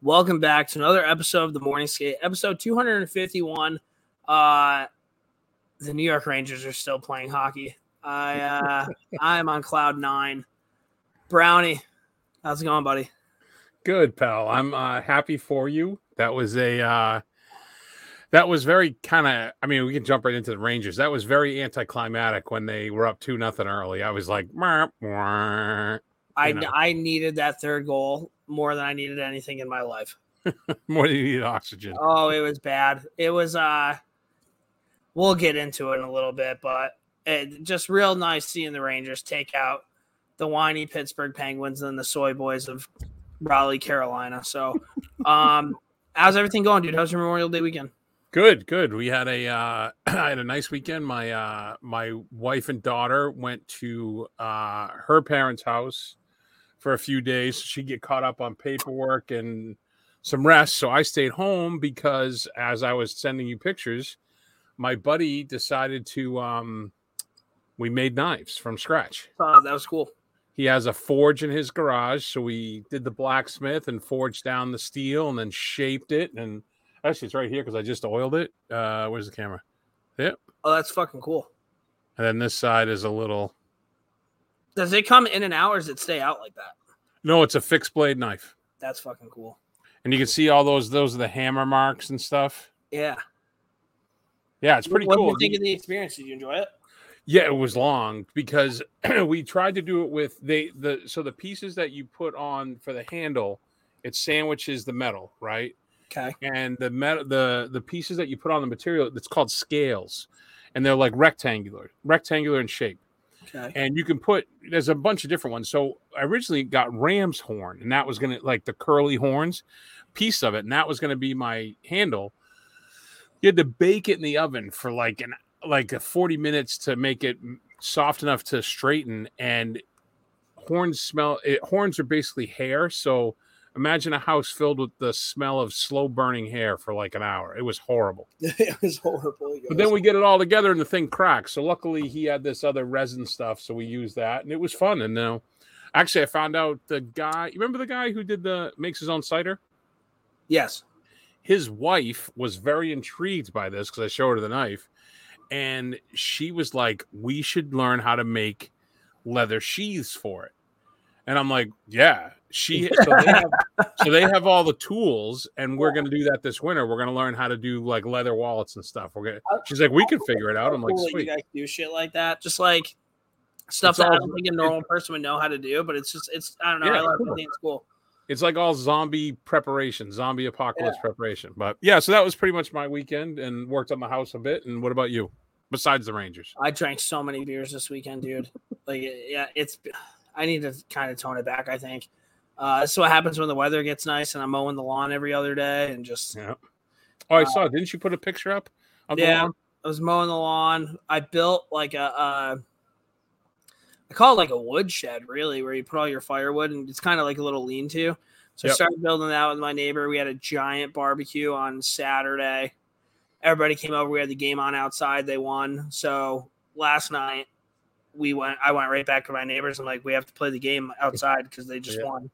Welcome back to another episode of the Morning Skate, episode 251. Uh, the New York Rangers are still playing hockey. I uh, I am on cloud nine. Brownie, how's it going, buddy? Good, pal. I'm uh, happy for you. That was a uh, that was very kind of. I mean, we can jump right into the Rangers. That was very anticlimactic when they were up two nothing early. I was like, I know, I needed that third goal more than I needed anything in my life. more than you need oxygen. Oh, it was bad. It was uh we'll get into it in a little bit, but it, just real nice seeing the Rangers take out the whiny Pittsburgh Penguins and the soy boys of Raleigh, Carolina. So um how's everything going, dude? How's your Memorial Day weekend? Good, good. We had a uh, I had a nice weekend. My uh, my wife and daughter went to uh, her parents' house for a few days. She'd get caught up on paperwork and some rest. So I stayed home because as I was sending you pictures, my buddy decided to um, we made knives from scratch. Uh, that was cool. He has a forge in his garage, so we did the blacksmith and forged down the steel and then shaped it and Actually, it's right here because I just oiled it. Uh, where's the camera? Yep. Oh, that's fucking cool. And then this side is a little. Does it come in and out or does it stay out like that? No, it's a fixed blade knife, That's fucking cool. and you can see all those. Those are the hammer marks and stuff. Yeah. Yeah, it's pretty cool. what cool. do you think of the experience? Did you enjoy it? Yeah, it was long because we tried to do it with they the so the pieces that you put on for the handle, it sandwiches the metal, right? Okay. and the metal the the pieces that you put on the material it's called scales and they're like rectangular rectangular in shape Okay. and you can put there's a bunch of different ones so i originally got ram's horn and that was gonna like the curly horns piece of it and that was gonna be my handle you had to bake it in the oven for like an like a 40 minutes to make it soft enough to straighten and horns smell it, horns are basically hair so imagine a house filled with the smell of slow burning hair for like an hour it was horrible it was horrible. but then we get it all together and the thing cracks. So luckily he had this other resin stuff, so we used that and it was fun. And now, actually, I found out the guy. You remember the guy who did the makes his own cider? yes. His wife was very intrigued by this because I showed her the knife, and she was like, "We should learn how to make leather sheaths for it." And I'm like, "Yeah." She so they have so they have all the tools, and we're gonna do that this winter. We're gonna learn how to do like leather wallets and stuff. We're gonna. Uh, she's like, "We can figure it out." I'm like, "Sweet." You guys do shit like that, just like stuff It's that I don't think a normal person would know how to do. But it's just, it's I don't know. Yeah, I, love, cool. I think it's cool. It's like all zombie preparation, zombie apocalypse preparation. But yeah, so that was pretty much my weekend and worked on the house a bit. And what about you? Besides the Rangers, I drank so many beers this weekend, dude. like, yeah, it's. I need to kind of tone it back. I think. Uh, this is what happens when the weather gets nice and I'm mowing the lawn every other day and just yeah. Oh, I saw. Didn't you put a picture up? Yeah. lawn? I was mowing the lawn. I built like a, uh, I call it like a woodshed, really, where you put all your firewood and it's kind of like a little lean to. So I started building that with my neighbor. We had a giant barbecue on Saturday. Everybody came over. We had the game on outside. They won. So last night we went. I went right back to my neighbors. I'm like, we have to play the game outside because they just Yeah. won.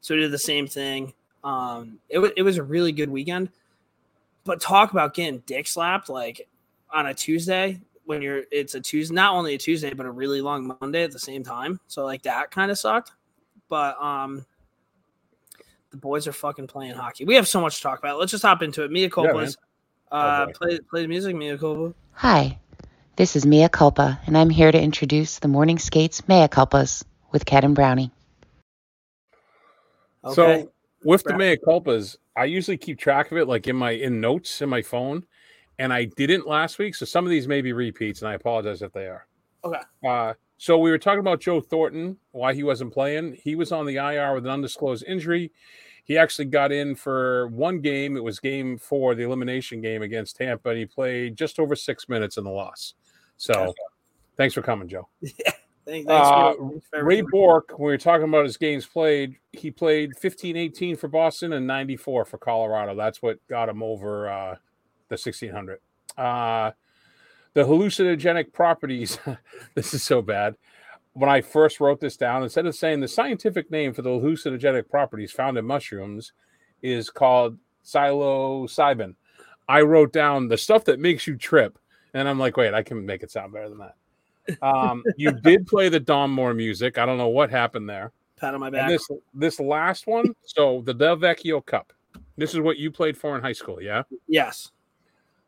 So we did the same thing. Um, it was it was a really good weekend. But talk about getting dick slapped like on a Tuesday when you're it's a Tuesday, not only a Tuesday, but a really long Monday at the same time. So like that kind of sucked. But um the boys are fucking playing hockey. We have so much to talk about. Let's just hop into it. Mia man. Culpas. uh boy. play play the music, Mia Culpa. Hi, this is Mia Culpa, and I'm here to introduce the Morning Skates Mea Culpas with Cat and Brownie. Okay. So with the mea culpas, I usually keep track of it like in my in notes in my phone, and I didn't last week. So some of these may be repeats, and I apologize if they are. Okay. Uh, so we were talking about Joe Thornton, why he wasn't playing. He was on the IR with an undisclosed injury. He actually got in for one game. It was game four, the elimination game against Tampa, and he played just over six minutes in the loss. So Okay. thanks for coming, Joe. Thank- thanks Uh, for- Ray. Bourque, when we were talking about his games played, he played 15 18 for Boston and 94 for Colorado. That's what got him over uh, the 1600. Uh, the hallucinogenic properties, this is so bad. When I first wrote this down, instead of saying the scientific name for the hallucinogenic properties found in mushrooms is called psilocybin. I wrote down the stuff that makes you trip, and I'm like, wait, I can make it sound better than that. Um, you did play the Don Moore music. I don't know what happened there. Pat on my And this this last one, so the Del Vecchio Cup. This is what you played for in high school, yeah? yes.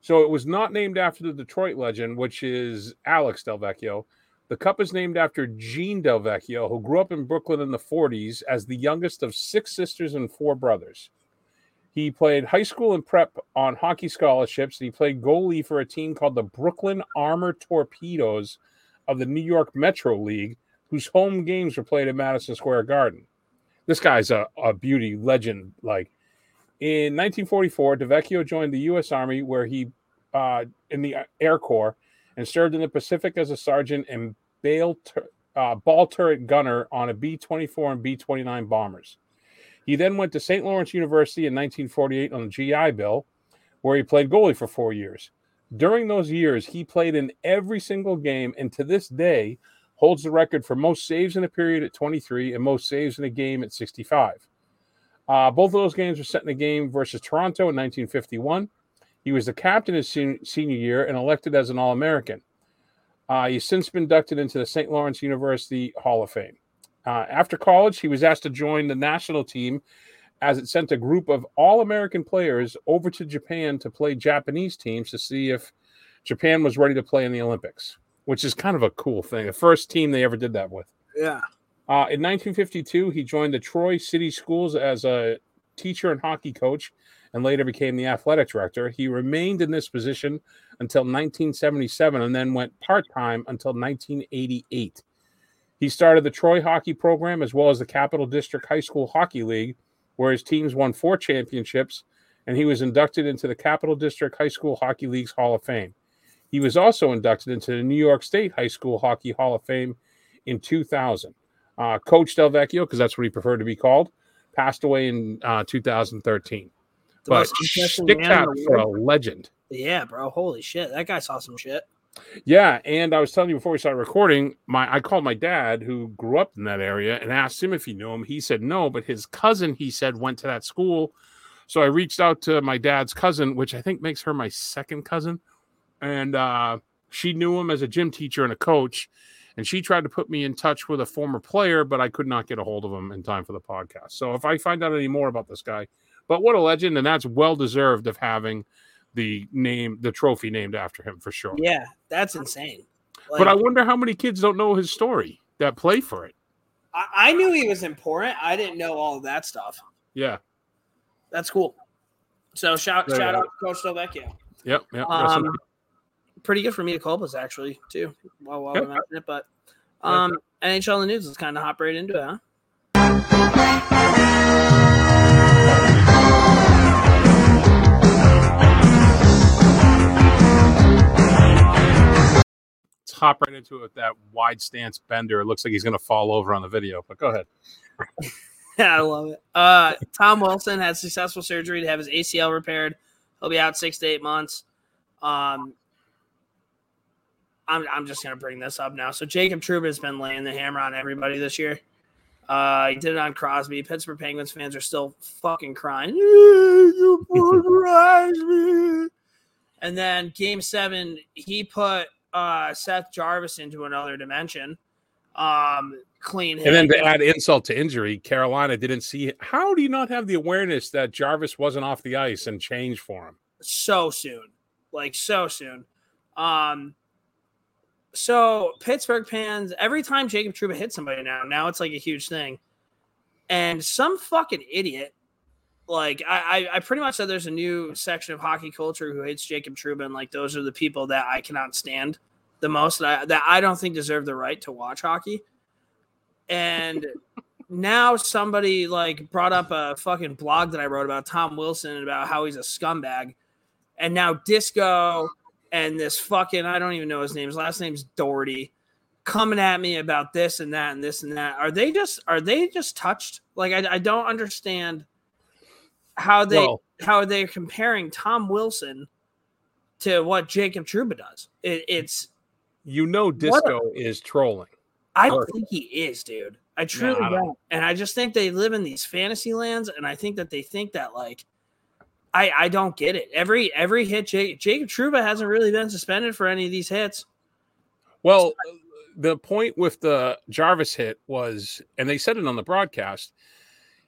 So it was not named after the Detroit legend, which is Alex Del Vecchio. The cup is named after Jean Del Vecchio, who grew up in Brooklyn in the 40s as the youngest of six sisters and four brothers. He played high school and prep on hockey scholarships, and he played goalie for a team called the Brooklyn Armor Torpedoes of the New York Metro League, whose home games were played at Madison Square Garden. This guy's a, a beauty legend. Like in 1944, DeVecchio joined the U.S. Army, where he uh, in the Air Corps and served in the Pacific as a sergeant and bale tur- uh, ball turret gunner on a B 24 and B 29 bombers. He then went to St. Lawrence University in 1948 on the GI Bill, where he played goalie for four years. During those years, he played in every single game and to this day holds the record for most saves in a period at 23 and most saves in a game at 65. Uh, both of those games were set in a game versus Toronto in 1951. He was the captain his sen- senior year and elected as an All American. Uh, he's since been inducted into the St. Lawrence University Hall of Fame. Uh, after college, he was asked to join the national team as it sent a group of All American players over to Japan to play Japanese teams to see if Japan was ready to play in the Olympics, which is kind of a cool thing. The first team they ever did that with. Yeah. Uh, in 1952, he joined the Troy City Schools as a teacher and hockey coach and later became the athletic director. He remained in this position until 1977 and then went part time until 1988. He started the Troy hockey program as well as the Capital District High School Hockey League, where his teams won four championships, and he was inducted into the Capital District High School Hockey League's Hall of Fame. He was also inducted into the New York State High School Hockey Hall of Fame in 2000. Uh, Coach Del Vecchio, because that's what he preferred to be called, passed away in uh, 2013. The But stick man tap in the for a legend. Yeah, bro. Holy shit. That guy saw some shit. Yeah, and I was telling you before we started recording, my I called my dad who grew up in that area and asked him if he knew him. He said no, but his cousin he said went to that school. So I reached out to my dad's cousin, which I think makes her my second cousin, and uh, she knew him as a gym teacher and a coach. And she tried to put me in touch with a former player, but I could not get a hold of him in time for the podcast. So if I find out any more about this guy, but what a legend, and that's well deserved of having the name, the trophy named after him for sure. Yeah, that's insane. But I wonder how many kids don't know his story that play for it. I, I knew he was important. I didn't know all of that stuff. Yeah. That's cool. So shout you shout out to Coach Delvecchio. Yep. Yep. Um, pretty good for me to Culpas actually too. While while Yep. mention it, but um, NHL in the news. Let's kind of hop right into it, huh? Hop right into it with that wide stance bender. It looks like he's going to fall over on the video, but go ahead. Yeah, I love it. Uh, Tom Wilson had successful surgery to have his ACL repaired. He'll be out six to eight months. Um, I'm, I'm just going to bring this up now. So Jacob Trouba has been laying the hammer on everybody this year. Uh, he did it on Crosby. Pittsburgh Penguins fans are still fucking crying. You Crosby. And then game seven, he put uh, Seth Jarvis into another dimension. Um, clean. And then to add insult to injury, Carolina didn't see. How do you not have the awareness that Jarvis wasn't off the ice and changed for him? so soon, like so soon. Um, so Pittsburgh fans, every time Jacob Trouba hits somebody now, now it's like a huge thing. And some fucking idiot, like I, I, I pretty much said there's a new section of hockey culture who hates Jacob Trouba, and like those are the people that I cannot stand the most that I, that I don't think deserve the right to watch hockey. And now somebody like brought up a fucking blog that I wrote about Tom Wilson and about how he's a scumbag. And now Disco and this fucking I don't even know his name. His last name's Doherty coming at me about this and that and this and that. Are they just are they just touched? Like I, I don't understand how they how they're comparing Tom Wilson to what Jacob Trouba does. It, it's You know, What a- Disco is trolling. I don't think he is, dude. I truly I don't. don't. And I just think they live in these fantasy lands, and I think that they think that like I I don't get it. Every every hit, Jake, Jacob Trouba hasn't really been suspended for any of these hits. Well, the point with the Jarvis hit was, and they said it on the broadcast,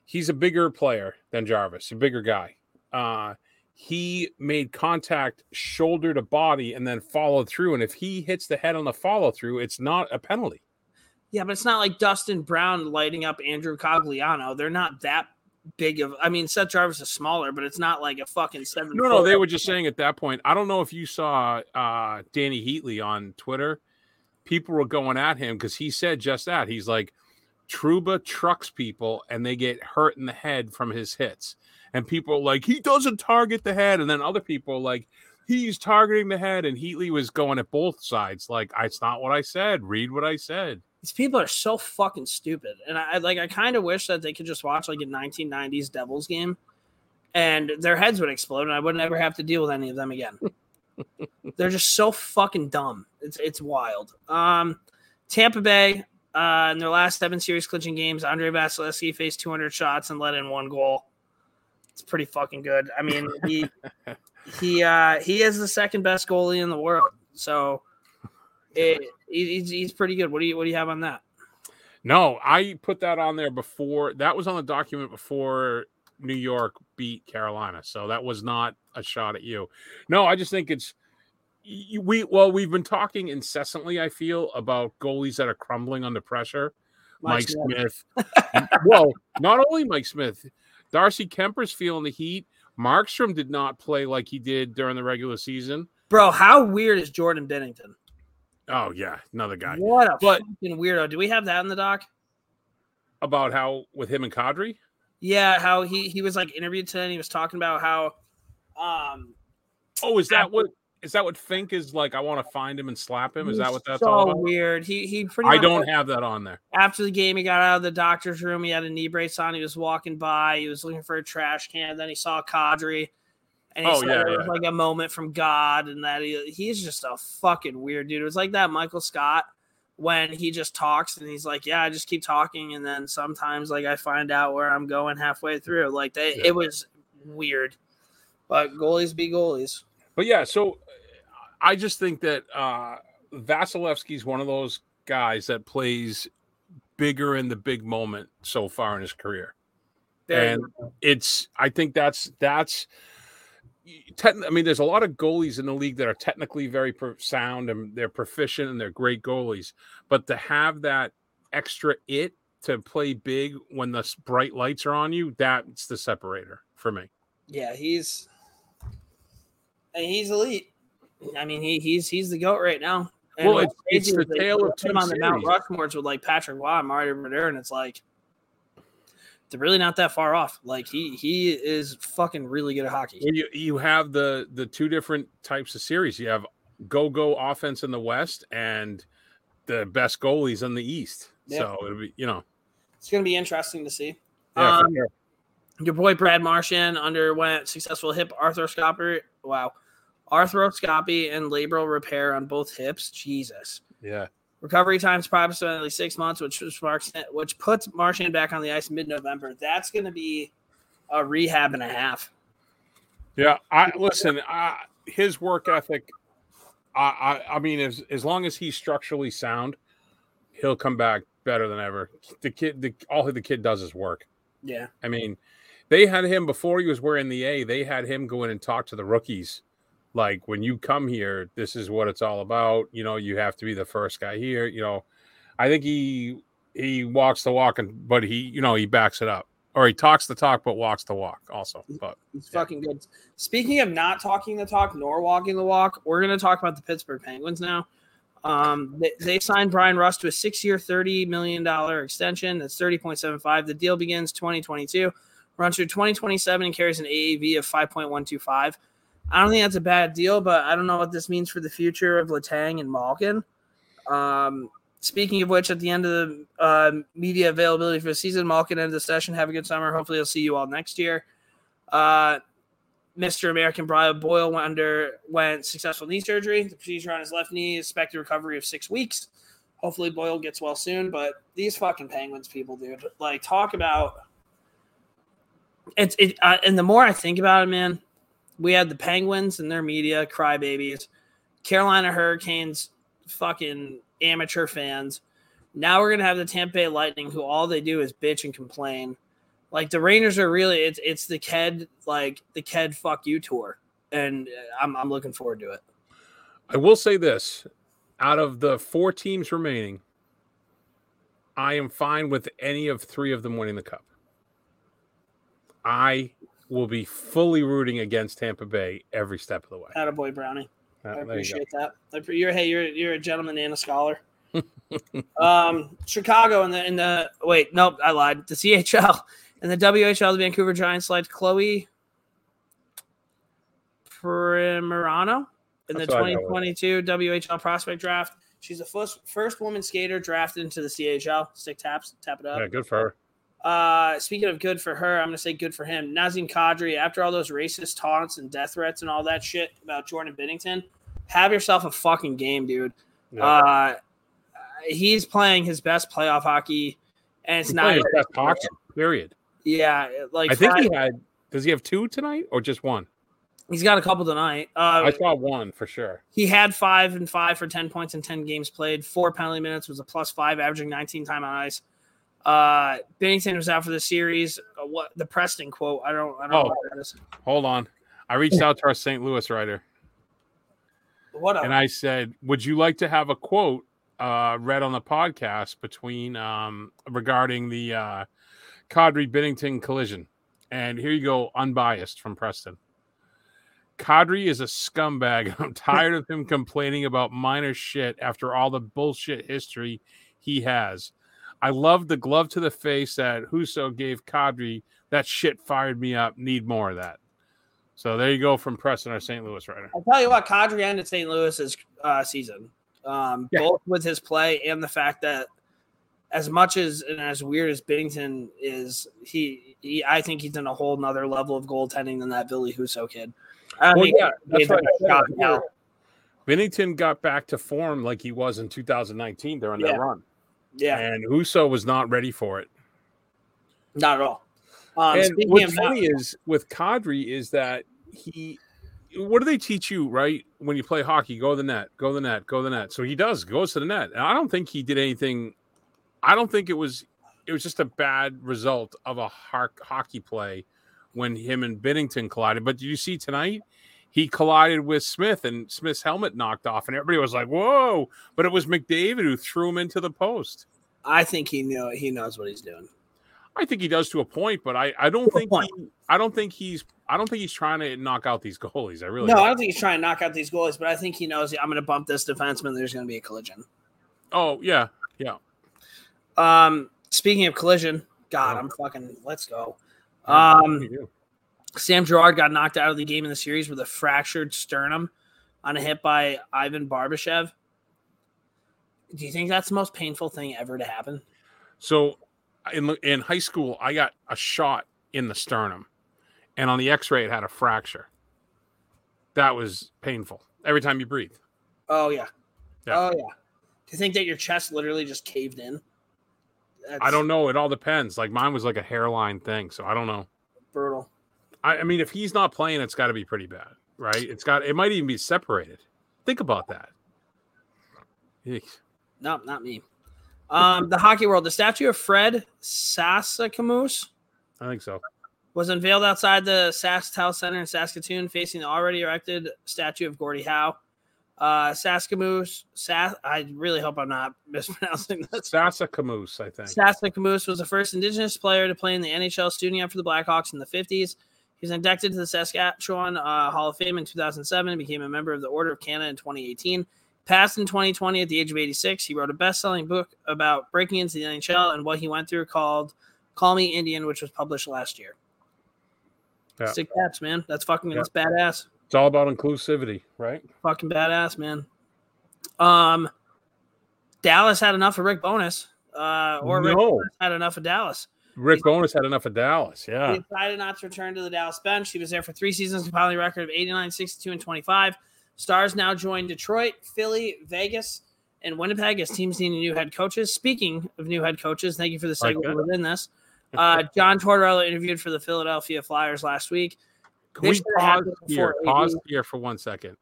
he's a bigger player than Jarvis, a bigger guy. Uh, he made contact shoulder to body and then followed through. And if he hits the head on the follow through, it's not a penalty. Yeah, but it's not like Dustin Brown lighting up Andrew Cogliano. They're not that big of. I mean, Seth Jarvis is smaller, but it's not like a fucking seven. No, no, they were just saying at that point. I don't know if you saw uh, Dany Heatley on Twitter. People were going at him because he said just that. He's like, Trouba trucks people and they get hurt in the head from his hits. And people are like, he doesn't target the head. And then other people are like, he's targeting the head. And Heatley was going at both sides. Like, it's not what I said. Read what I said. These people are so fucking stupid, and I I- like. I kind of wish that they could just watch like a 1990s Devils game, and their heads would explode, and I would never have to deal with any of them again. They're just so fucking dumb. It's it's wild. Um, Tampa Bay, uh, in their last seven series clinching games, Andrei Vasilevskiy faced 200 shots and let in one goal. It's pretty fucking good. I mean, he he uh, he is the second best goalie in the world. So it, he- he's, he's pretty good. What do you what do you have on that? No, I put that on there before. That was on the document before New York beat Carolina. So that was not a shot at you. No, I just think it's we. Well, we've been talking incessantly. I feel about goalies that are crumbling under pressure. Mike, Smith. well, not only Mike Smith, Darcy Kuemper's feeling the heat. Markstrom did not play like he did during the regular season. Bro, how weird is Jordan Binnington? Oh yeah, another guy. What a But- fucking weirdo. Do we have that in the doc? About how with him and Kadri. Yeah, how he he was like interviewed today and he was talking about how um Oh, is that what is that what Fink is like? I want to find him and slap him. Is that what that's so all about? weird. He he pretty I don't have that on there. after the game he got out of the doctor's room, he had a knee brace on, he was walking by, he was looking for a trash can, then he saw Kadri. And he Oh, said yeah, it was yeah. like a moment from God, and that he, he's just a fucking weird dude. It was like that Michael Scott when he just talks and he's like, "Yeah, I just keep talking," and then sometimes like I find out where I'm going halfway through. Like they, Yeah. it was weird. But goalies be goalies. But yeah, so I just think that uh Vasilevskiy's one of those guys that plays bigger in the big moment so far in his career. Very and it's I think that's that's I mean, there's a lot of goalies in the league that are technically very pro- sound and they're proficient and they're great goalies, but to have that extra it to play big when the bright lights are on you, that's the separator for me. yeah, he's and he's elite. I mean, he he's he's the goat right now. And Well, it's- it's the tale of put him on the Mount. Rushmores with like Patrick Roy, and Mario Brodeur, and it's like they're really not that far off. Like he he is fucking really good at hockey. You you have the the two different types of series. You have go go offense in the West and the best goalies in the East. Yeah. So it'll be you know It's gonna be interesting to see. yeah, Um, sure. Your boy Brad Marchand underwent successful hip arthroscopy. Wow. Arthroscopy and labral repair on both hips. Jesus. yeah. Recovery time's approximately six months, which marks, which puts Marchand back on the ice mid-November. That's going to be a rehab and a half. Yeah, I listen. I, his work ethic. I, I I mean, as as long as he's structurally sound, he'll come back better than ever. The kid, the, all the kid does is work. Yeah, I mean, they had him before he was wearing the A. They had him go in and talk to the rookies. Like when you come here, this is what it's all about. You know, you have to be the first guy here. You know, I think he he walks the walk, and but he you know he backs it up, or he talks the talk but walks the walk also. But he's Yeah. fucking good. Speaking of not talking the talk nor walking the walk, we're going to talk about the Pittsburgh Penguins now. Um, they, they signed Bryan Rust to a six-year, thirty million dollar extension. That's thirty point seven five. The deal begins twenty twenty-two, runs through twenty twenty-seven, and carries an AAV of five point one two five. I don't think that's a bad deal, but I don't know what this means for the future of Letang and Malkin. Um, speaking of which, at the end of the uh, media availability for the season, Malkin ended the session. Have a good summer. Hopefully, I'll see you all next year. Uh, Mr. American Brian Boyle went underwent successful knee surgery. The procedure on his left knee is expected recovery of six weeks. Hopefully Boyle gets well soon. But these fucking Penguins people, dude, like talk about it's it. Uh, and the more I think about it, man, we had the Penguins and their media crybabies, Carolina Hurricanes, fucking amateur fans. Now we're gonna have the Tampa Bay Lightning, who all they do is bitch and complain. Like the Rangers are really it's it's the Ked like the Ked fuck you tour, and I'm I'm looking forward to it. I will say this: out of the four teams remaining, I am fine with any of three of them winning the cup. I will be fully rooting against Tampa Bay every step of the way. Attaboy, Brownie. Uh, I there you appreciate that. You're hey, you're you're a gentleman and a scholar. um, Chicago in the in the wait, nope, I lied. The CHL and the WHL, the Vancouver Giants select Chloe Primerano in the That's know. 2022 WHL prospect draft. She's the first first woman skater drafted into the CHL. Stick taps, tap it up. Yeah, good for her. Uh, speaking of good for her, I'm gonna say good for him. Nazem Kadri, after all those racist taunts and death threats and all that shit about Jordan Binnington, have yourself a fucking game, dude. Yeah. Uh, he's playing his best playoff hockey, and it's He's not. his best hockey, period. Yeah, like I think Friday- he had. Does he have two tonight or just one? he's got a couple tonight. Uh, I saw one for sure. he had five and five for ten points in ten games played. Four penalty minutes was a plus five, averaging 19 time on ice. Uh, Binnington was out for the series. Uh, what the Preston quote? I don't. I don't know Oh. what that is. Hold on. I reached out to our St. Louis writer What? and I said, "Would you like to have a quote uh, read on the podcast between um, regarding the uh, Kadri Binnington collision?" And here you go, unbiased from Preston. Kadri is a scumbag. I'm tired of him complaining about minor shit after all the bullshit history he has. I love the glove to the face that Husso gave Kadri. That shit fired me up. Need more of that. So there you go from Preston, our St. Louis writer. I'll tell you what, Kadri ended St. Louis's uh, season, um, Yeah. both with his play and the fact that, as much as and as weird as Binnington is, he, he I think he's in a whole nother level of goaltending than that Ville Husso kid. I Well, yeah, that's right. shot. Binnington got back to form like he was in 2019 during Yeah. that run, Yeah, and Husso was not ready for it. not at all. Um, and what's not- funny is with Kadri is that he. What do they teach you, right? When you play hockey, go to the net, go to the net, go to the net. So he does, goes to the net. And I don't think he did anything. I don't think it was. It was just a bad result of a hockey play when him and Binnington collided. But did you see tonight? He collided with Smith, and Smith's helmet knocked off, and everybody was like, "Whoa!" But it was McDavid who threw him into the post. I think he knew he knows what he's doing. I think he does to a point, but I, I don't To think he, I don't think he's I don't think he's trying to knock out these goalies. I really No, I don't. don't think he's trying to knock out these goalies, but I think he knows I'm going to bump this defenseman. There's going to be a collision. Oh yeah, yeah. Um, speaking of collision, God, Yeah. I'm fucking. Let's go. Um. Sam Girard got knocked out of the game in the series with a fractured sternum on a hit by Ivan Barbashev. Do you think that's the most painful thing ever to happen? So in in high school, I got a shot in the sternum, and on the X-ray, it had a fracture. That was painful every time you breathe. Oh yeah. Yeah. Oh yeah. To think that your chest literally just caved in. That's I don't know. It all depends. Like mine was like a hairline thing, so I don't know. brutal. I, I mean, if he's not playing, it's got to be pretty bad, right? It's got. It might even be separated. Think about that. Eek. No, not me. Um, the hockey world. The statue of Fred Sasakamoose I think so. was unveiled outside the SaskTel Center in Saskatoon, facing the already erected statue of Gordie Howe. Uh, Saskamoose, Sas- I really hope I'm not mispronouncing this. Sasa Camus, I think. Saskamoose was the first Indigenous player to play in the NHL, studing up for the Blackhawks in the 50s. He was inducted to the Saskatchewan uh, Hall of Fame in 2007 and became a member of the Order of Canada in 2018. Passed in 2020 at the age of 86. He wrote a best selling book about breaking into the NHL and what he went through called Call Me Indian, which was published last year. Yeah. Sick caps, man. That's fucking Yeah. that's badass. It's all about inclusivity, right? Fucking badass, man. Um, Dallas had enough of Rick Bowness, uh, or Rick No. Bowness had enough of Dallas. Rick Bowness had enough of Dallas. Yeah. He decided not to return to the Dallas bench. He was there for three seasons, compiling a record of 89, 62, and 25. Stars now join Detroit, Philly, Vegas, and Winnipeg as teams need new head coaches. Speaking of new head coaches, thank you for the segue within this. Uh, John Tortorella interviewed for the Philadelphia Flyers last week. Can They we pause here? Pause here for one second.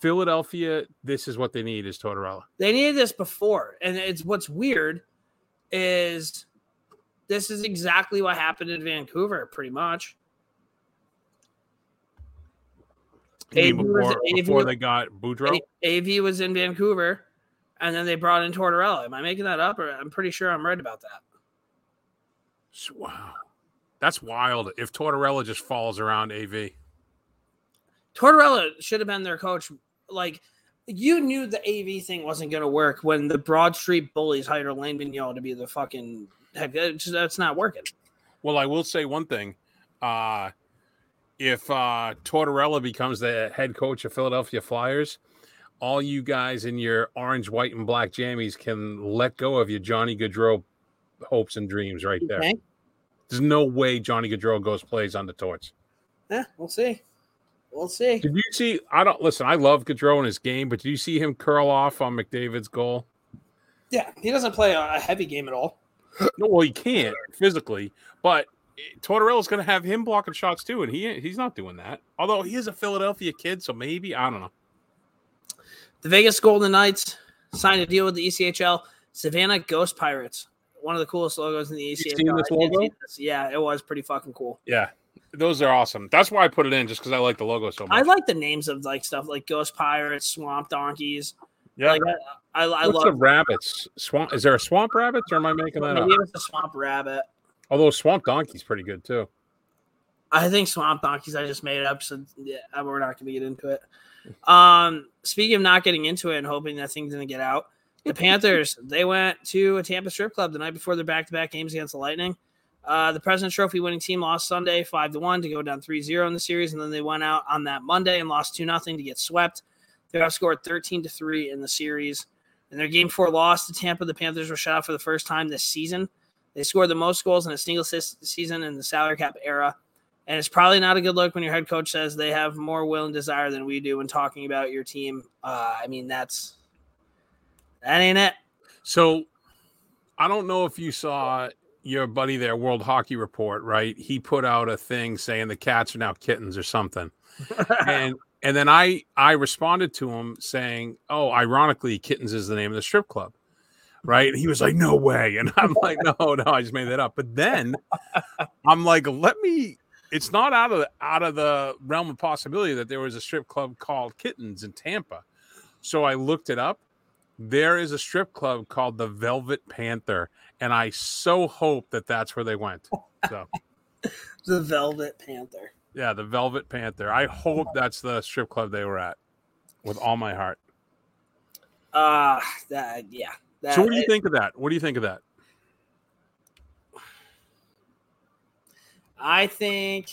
Philadelphia, this is what they need is Tortorella. They needed this before, and it's what's weird is this is exactly what happened in Vancouver, pretty much. AV was- before, AV they got Boudreau? AV was in Vancouver, and then they brought in Tortorella. Am I making that up, or I'm pretty sure I'm right about that? Wow. That's wild. If Tortorella just falls around AV. Tortorella should have been their coach. Like you knew the AV thing wasn't going to work when the Broad Street Bullies hired Alain Vigneault to be the fucking That's not working. Well, I will say one thing. Uh if uh Tortorella becomes the head coach of Philadelphia Flyers, all you guys in your orange, white, and black jammies can let go of your Johnny Gaudreau hopes and dreams right there. Okay. There's no way Johnny Gaudreau goes plays on the torch. Yeah, we'll see. We'll see. Did you see? I don't listen. I love Gaudreau in his game, but did you see him curl off on McDavid's goal? Yeah, he doesn't play a heavy game at all. No, well, he can't physically, but eh, Tortorella's going to have him blocking shots too, and he he's not doing that. Although he is a Philadelphia kid, so maybe I don't know. The Vegas Golden Knights signed a deal with the ECHL. Savannah Ghost Pirates, one of the coolest logos in the ECHL. seen this logo? this. Yeah, it was pretty fucking cool. Yeah, those are awesome. That's why I put it in, just because I like the logo so much. I like the names of like stuff like Ghost Pirates, Swamp Donkeys. Yeah. Like I, I, I What's the love. rabbits? Swamp? Is there a swamp rabbits, or am I making that up? Maybe it was a Swamp Rabbit. Although swamp donkey's pretty good too. I think Swamp Donkeys. I just made it up, so yeah, we're not going to get into it. Um, speaking of not getting into it and hoping that thing's going to get out, the Panthers they went to a Tampa strip club the night before their back-to-back games against the Lightning. Uh, the President's Trophy winning team lost Sunday five to one to go down 3-0 in the series, and then they went out on that Monday and lost two nothing to get swept. They outscored thirteen to three in the series. In their game four loss to Tampa, the Panthers were shut out for the first time this season. They scored the most goals in a single season in the salary cap era. And it's probably not a good look when your head coach says they have more will and desire than we do when talking about your team. Uh, I mean, that's that ain't it. So I don't know if you saw your buddy there, World Hockey Report, right? He put out a thing saying the cats are now kittens or something. and and then I I responded to him saying, "Oh, ironically, kittens is the name of the strip club." Right? And he was like, "No way." And I'm like, "No, no, I just made that up." But then I'm like, "Let me it's not out of the, out of the realm of possibility that there was a strip club called Kittens in Tampa." So I looked it up. There is a strip club called the Velvet Panther, and I so hope that that's where they went. So, the Velvet Panther. Yeah, the Velvet Panther. I hope that's the strip club they were at with all my heart. Uh that yeah. That, So, what do you think of that? What do you think of that? I think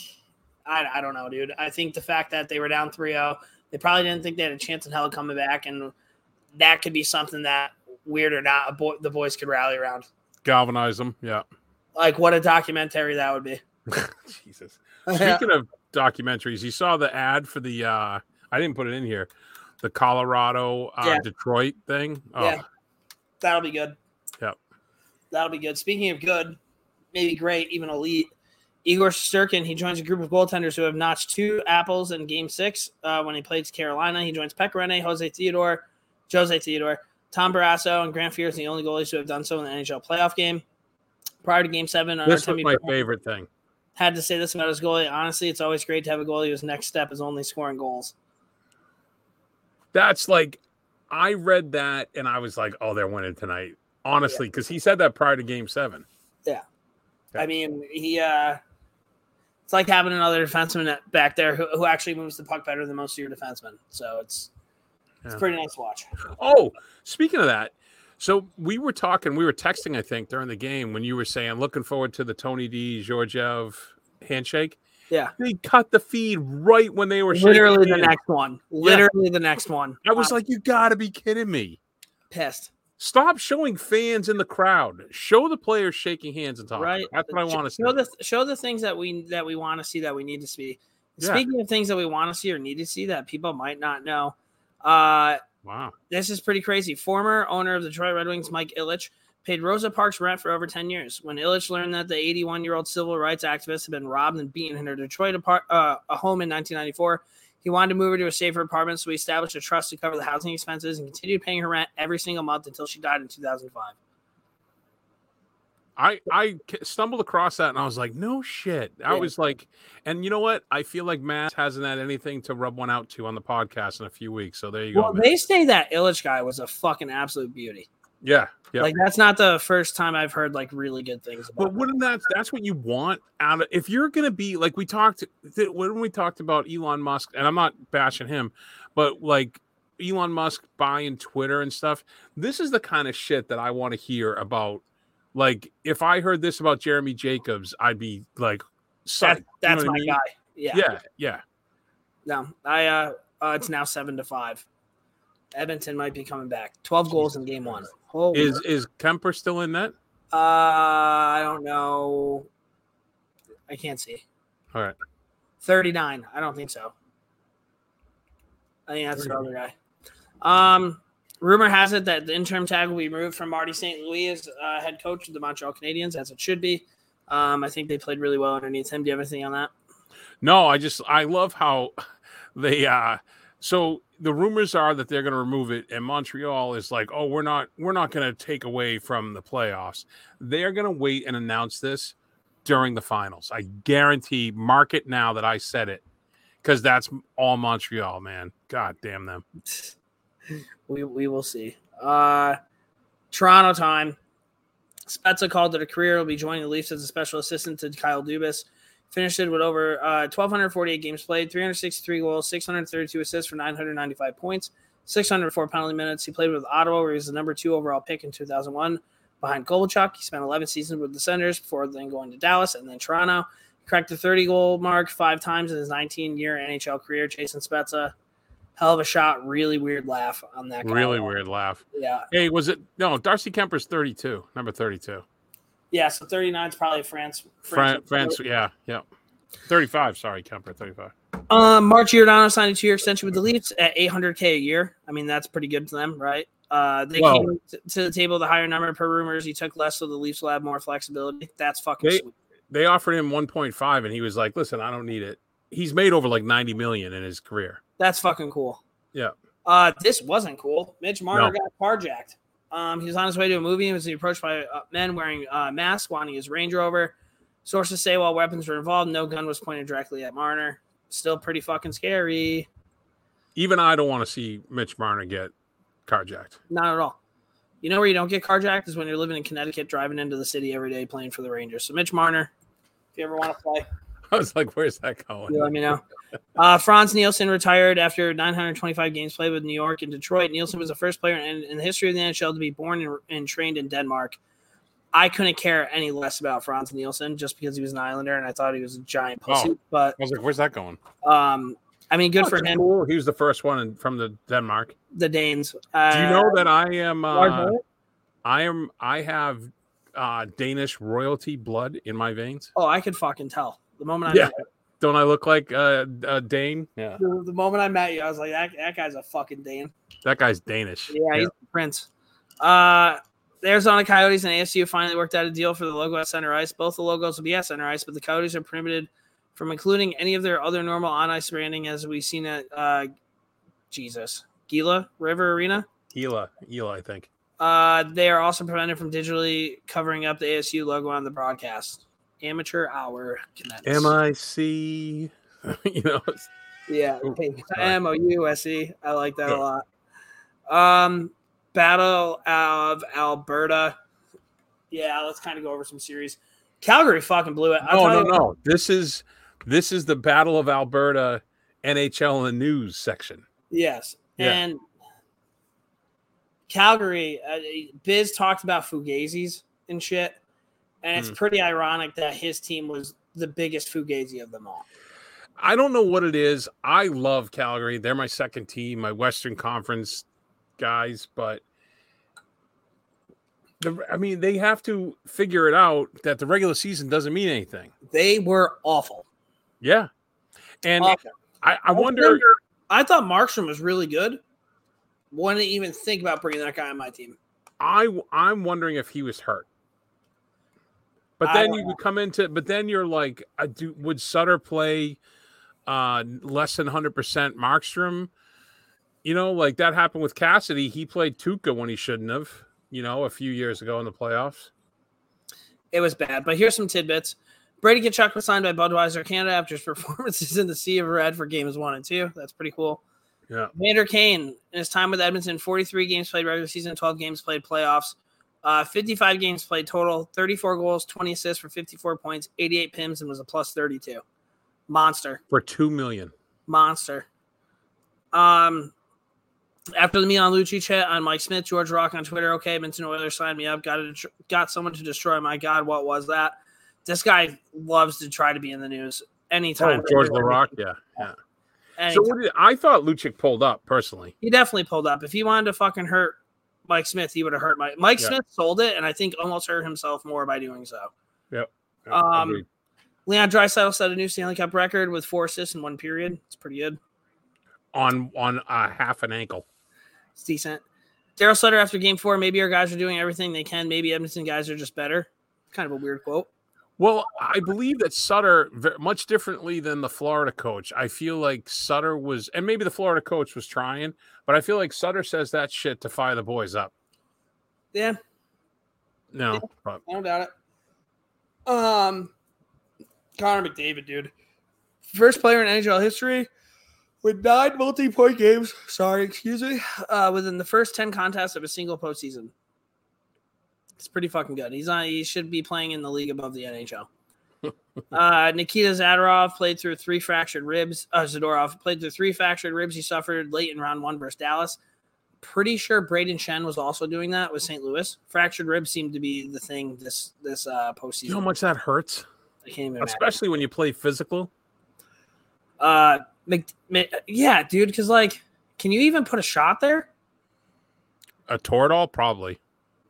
I, I don't know, dude. I think the fact that they were down 3-0, they probably didn't think they had a chance in hell coming back, and that could be something that weird or not, a boy, the boys could rally around. Galvanize them. Yeah. Like what a documentary that would be. Jesus. Speaking of documentaries, you saw the ad for the, uh, I didn't put it in here, the Colorado uh, Yeah. Detroit thing. Oh, Yeah. That'll be good. Yep. That'll be good. Speaking of good, maybe great, even elite. Igor Shesterkin, he joins a group of goaltenders who have notched two apples in game six uh, when he plays Carolina. He joins Pecorine, Jose Theodore, Jose Theodore, Tom Barrasso, and Grant Fuhr, the only goalies who have done so in the NHL playoff game. Prior to game seven, this was my favorite thing. Had to say this about his goalie. Honestly, it's always great to have a goalie whose next step is only scoring goals. That's like, I read that and I was like, oh, they're winning tonight. Honestly, because he said that prior to game seven. Yeah, I mean, he uh it's like having another defenseman back there who, who actually moves the puck better than most of your defensemen. So it's it's Yeah. pretty nice to watch. Oh, speaking of that, so we were talking, we were texting, I think, during the game when you were saying, looking forward to the Tony D. Georgiev handshake. Yeah. They cut the feed right when they were Literally the hands. next one. Literally the next one. I was I'm like, you got to be kidding me. pissed. Stop showing fans in the crowd. Show the players shaking hands and talking. Right. That's what I want to see. Show the show the things that we that we want to see that we need to see. Yeah. Speaking of things that we want to see or need to see that people might not know, uh Wow. This is pretty crazy. Former owner of the Detroit Red Wings, Mike Ilitch, paid Rosa Parks rent for over 10 years. When Ilitch learned that the 81 year old civil rights activist had been robbed and beaten in her Detroit apart, uh, a home in 1994, he wanted to move her to a safer apartment, so he established a trust to cover the housing expenses and continued paying her rent every single month until she died in 2005. I I stumbled across that and I was like, no shit. I Yeah. was like, and you know what? I feel like Matt hasn't had anything to rub one out to on the podcast in a few weeks. So there you go. Well, they say that Ilitch guy was a fucking absolute beauty. yeah, yeah. Like that's not the first time I've heard like really good things about. But wouldn't that that's what you want out of if you're gonna be like we talked when we talked about Elon Musk, and I'm not bashing him, but like Elon Musk buying Twitter and stuff, this is the kind of shit that I want to hear about. Like if I heard this about Jeremy Jacobs, I'd be like. That, You know that's I my mean? guy. Yeah. Yeah, yeah. No, I uh, uh it's now seven to five. Edmonton might be coming back. Twelve goals in game one. Holy Is is Kuemper still in that? uh I don't know. I can't see. All right. 39. I don't think so. I think that's the other guy. Um, rumor has it that the interim tag will be removed from Marty St. Louis as uh, head coach of the Montreal Canadiens, as it should be. Um, I think they played really well underneath him. Do you have anything on that? No, I just I love how they uh so the rumors are that they're going to remove it and Montreal is like, "Oh, we're not we're not going to take away from the playoffs." They're going to wait and announce this during the finals. I guarantee mark it now that I said it cuz that's all Montreal, man. God damn them. We we will see. Uh, Toronto time. Spezza called it a career. Will be joining the Leafs as a special assistant to Kyle Dubas. Finished it with over uh, 1,248 games played, 363 goals, 632 assists for 995 points, 604 penalty minutes. He played with Ottawa, where he was the number two overall pick in 2001 behind Kovalchuk. He spent 11 seasons with the Senators before then going to Dallas and then Toronto. He cracked the 30 goal mark five times in his 19 year NHL career. Jason Spezza, hell of a shot. Really weird laugh on that guy. Really weird laugh. Yeah. Hey, was it No, Darcy Kuemper's 32, number 32. Yeah, so 39 is probably France. France, France yeah, yeah. 35, sorry, Kemper, 35. Um, Mark Giordano signed a two-year extension with the Leafs at 800k a year. I mean, that's pretty good to them, right? Uh, they came to the table with a higher number per rumors. He took less, so the Leafs will have more flexibility. That's fucking They- sweet. They offered him 1.5 and he was like, "Listen, I don't need it." He's made over like 90 million in his career. That's fucking cool. Yeah. Uh, this wasn't cool. Mitch Marner No. got carjacked. Um, he was on his way to a movie and was approached by uh, men wearing uh, masks, wanting his Range Rover. Sources say while weapons were involved, no gun was pointed directly at Marner. Still pretty fucking scary. Even I don't want to see Mitch Marner get carjacked. Not at all. You know where you don't get carjacked is when you're living in Connecticut, driving into the city every day, playing for the Rangers. So Mitch Marner, if you ever want to play, I was like, "Where's that going?" you let me know. Uh, Frans Nielsen retired after 925 games played with New York and Detroit. Nielsen was the first player in, in the history of the NHL to be born and, and trained in Denmark. I couldn't care any less about Frans Nielsen just because he was an Islander and I thought he was a giant pussy. Oh. But I was like, "Where's that going?" um, I mean, good Oh, for him. Cool. He was the first one in, from the Denmark. The Danes. Uh, Do you know that I am? Uh, I am. I have uh, Danish royalty blood in my veins. Oh, I could fucking tell. The moment I Yeah. Met you. Don't I look like uh, a Dane? Yeah, The, the moment I met you, I was like, that, that guy's a fucking Dane. that guy's Danish. Yeah, he's the prince. Uh, the Arizona Coyotes and ASU finally worked out a deal for the logo at center ice. Both the logos will be at center ice, but the Coyotes are prohibited from including any of their other normal on ice branding, as we've seen at uh, Jesus Gila River Arena. Gila, Gila, I think. Uh, they are also prevented from digitally covering up the ASU logo on the broadcast. Amateur hour. Cadets. M I C. You know, Yeah, M O U S E. I like that Yeah. a lot. Um, Battle of Alberta. Yeah, let's kind of go over some series. Calgary fucking blew it. I'll no, no, no. This is this is the Battle of Alberta NHL in the news section. Yes, Yeah. and Calgary. Uh, Biz talked about Fugazis and shit, and it's Hmm. pretty ironic that his team was the biggest Fugazi of them all. I don't know what it is. I love Calgary. They're my second team, my Western Conference guys, but the I mean, they have to figure it out that the regular season doesn't mean anything. They were awful. Yeah. And Awful. I, I wonder I thought Markstrom was really good, wouldn't even think about bringing that guy on my team. I I'm wondering if he was hurt. But then you know. would come into but then you're like uh, do, would Sutter play uh less than 100% Markstrom? You know, like that happened with Cassidy. He played Tuukka when he shouldn't have, you know, a few years ago in the playoffs. It was bad, but here's some tidbits. Brady Tkachuk was signed by Budweiser Canada after his performances in the Sea of Red for games one and two. That's pretty cool. Yeah. Vander Kane, in his time with Edmonton, 43 games played regular season, 12 games played playoffs, uh, 55 games played total, 34 goals, 20 assists for 54 points, 88 pims, and was a plus 32. Monster. For 2 million. Monster. Um, after the Milan Lucic hit on Mike Smith, George Rock on Twitter, okay, Minton Oilers signed me up, got a, got someone to destroy. My God, what was that? This guy loves to try to be in the news anytime. Oh, George Laraque, yeah. Yeah. Anytime. So what did, I thought Lucic pulled up personally. He definitely pulled up. If he wanted to fucking hurt Mike Smith, he would have hurt Mike. Mike Yeah. Smith sold it, and I think almost hurt himself more by doing so. Yep. Um, agreed. Leon Draisaitl set a new Stanley Cup record with four assists in one period. It's pretty good. on on uh, half an ankle. It's decent. Darryl Sutter after game four, maybe our guys are doing everything they can. Maybe Edmonton guys are just better. Kind of a weird quote. Well, I believe that Sutter, much differently than the Florida coach, I feel like Sutter was, and maybe the Florida coach was trying, but I feel like Sutter says that shit to fire the boys up. Yeah, No, but I don't doubt it. Um, Connor McDavid, dude, first player in NHL history with nine multi-point games. Sorry, excuse me. Uh, within the first ten contests of a single postseason. It's pretty fucking good. He's on. He should be playing in the league above the NHL. uh, Nikita Zadorov played through three fractured ribs. Uh, Zadorov played through three fractured ribs he suffered late in round one versus Dallas. Pretty sure Brayden Schenn was also doing that with St. Louis. Fractured ribs seemed to be the thing this this uh, postseason. you know how much that hurts, I can't even imagine. especially when you play physical. Uh, Mc, Mc- yeah, dude. Because like, can you even put a shot there? A Toradol, probably.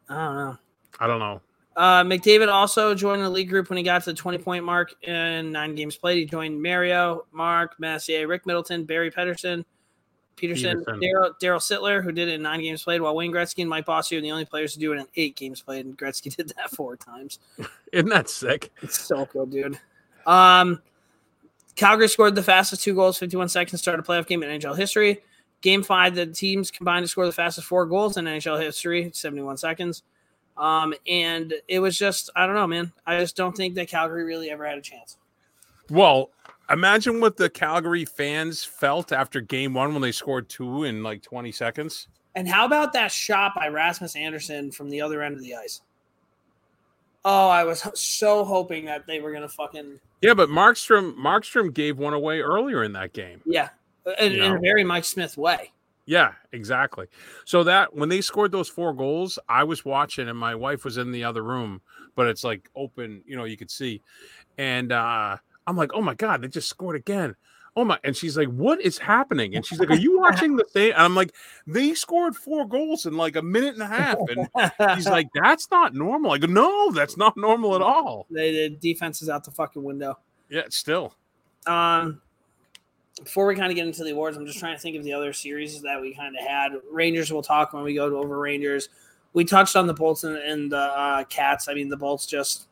I don't know. I don't know. Uh, McDavid also joined the league group when he got to the 20 point mark in nine games played. He joined Mario, Mark, Messier, Rick Middleton, Barry Pederson, Peterson, Peterson. Daryl Darryl Sittler, who did it in nine games played, while Wayne Gretzky and Mike Bossy are the only players to do it in eight games played. And Gretzky did that four times. Isn't that sick? It's so cool, dude. Um, Calgary scored the fastest two goals, 51 seconds, to start a playoff game in NHL history. Game five, the teams combined to score the fastest four goals in NHL history, 71 seconds. Um, and it was just, I don't know, man. I just don't think that Calgary really ever had a chance. Well, imagine what the Calgary fans felt after game one when they scored two in like 20 seconds. And how about that shot by Rasmus Andersson from the other end of the ice? Oh, I was so hoping that they were gonna fucking Yeah, but Markstrom Markstrom gave one away earlier in that game. yeah, in, in a very Mike Smith way. Yeah, exactly. So that when they scored those four goals, I was watching and my wife was in the other room, but it's like open, you know, you could see. And uh I'm like, "Oh my god, they just scored again." Oh my and she's like, "What is happening?" And she's like, "Are you watching the thing?" And I'm like, "They scored four goals in like a minute and a half." And he's like, "That's not normal." I go, "No, that's not normal at all." the, the defense is out the fucking window. Yeah, still. Um, before we kind of get into the awards, I'm just trying to think of the other series that we kind of had. Rangers, we'll talk when we go to over Rangers. We touched on the Bolts and, and the uh, Cats. I mean, the Bolts just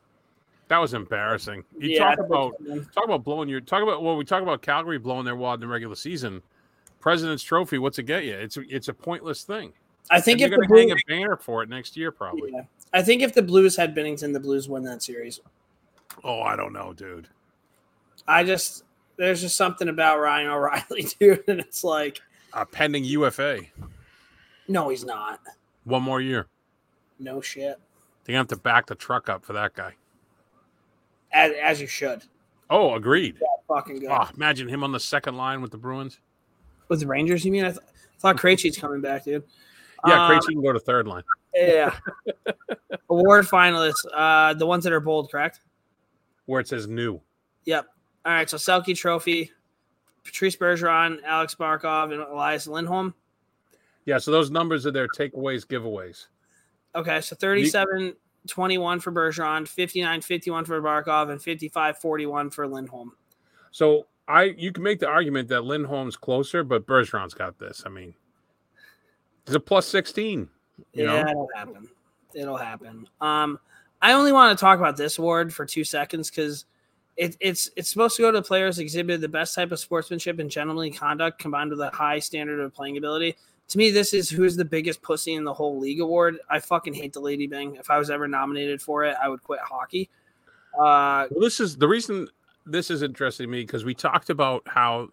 That was embarrassing. You yeah. talk about talk about blowing your talk about well we talk about Calgary blowing their wad in the regular season. President's Trophy, what's it get you? It's it's a pointless thing. I think And if you're the gonna hang a banner for it next year, probably. yeah. I think if the Blues had Binnington, the Blues win that series. Oh, I don't know, dude. I just there's just something about Ryan O'Reilly, dude, and it's like, A pending UFA, no, he's not. one more year. No shit. They have to back the truck up for that guy. As, as you should. Oh, agreed. Fucking good. Oh, imagine him on the second line with the Bruins. With the Rangers, you mean? I, th- I thought Krejci's coming back, dude. Yeah, Um, Krejci can go to third line. Yeah. Award finalists, uh, the ones that are bold, correct? Where it says new. Yep. All right. So Selke Trophy, Patrice Bergeron, Alex Barkov, and Elias Lindholm. Yeah, so those numbers are their takeaways, giveaways. Okay. So 37 21 for Bergeron, 59 51 for Barkov, and 55 41 for Lindholm. So I you can make the argument that Lindholm's closer, but Bergeron's got this. I mean, It's a plus 16. You yeah, know? it'll happen. It'll happen. Um, I only want to talk about this award for two seconds because it, it's it's supposed to go to players exhibited the best type of sportsmanship and gentlemanly conduct combined with a high standard of playing ability. To me, this is who's the biggest pussy in the whole league award. I fucking hate the Lady Byng. If I was ever nominated for it, I would quit hockey. Uh, Well, this is the reason this is interesting to me because we talked about how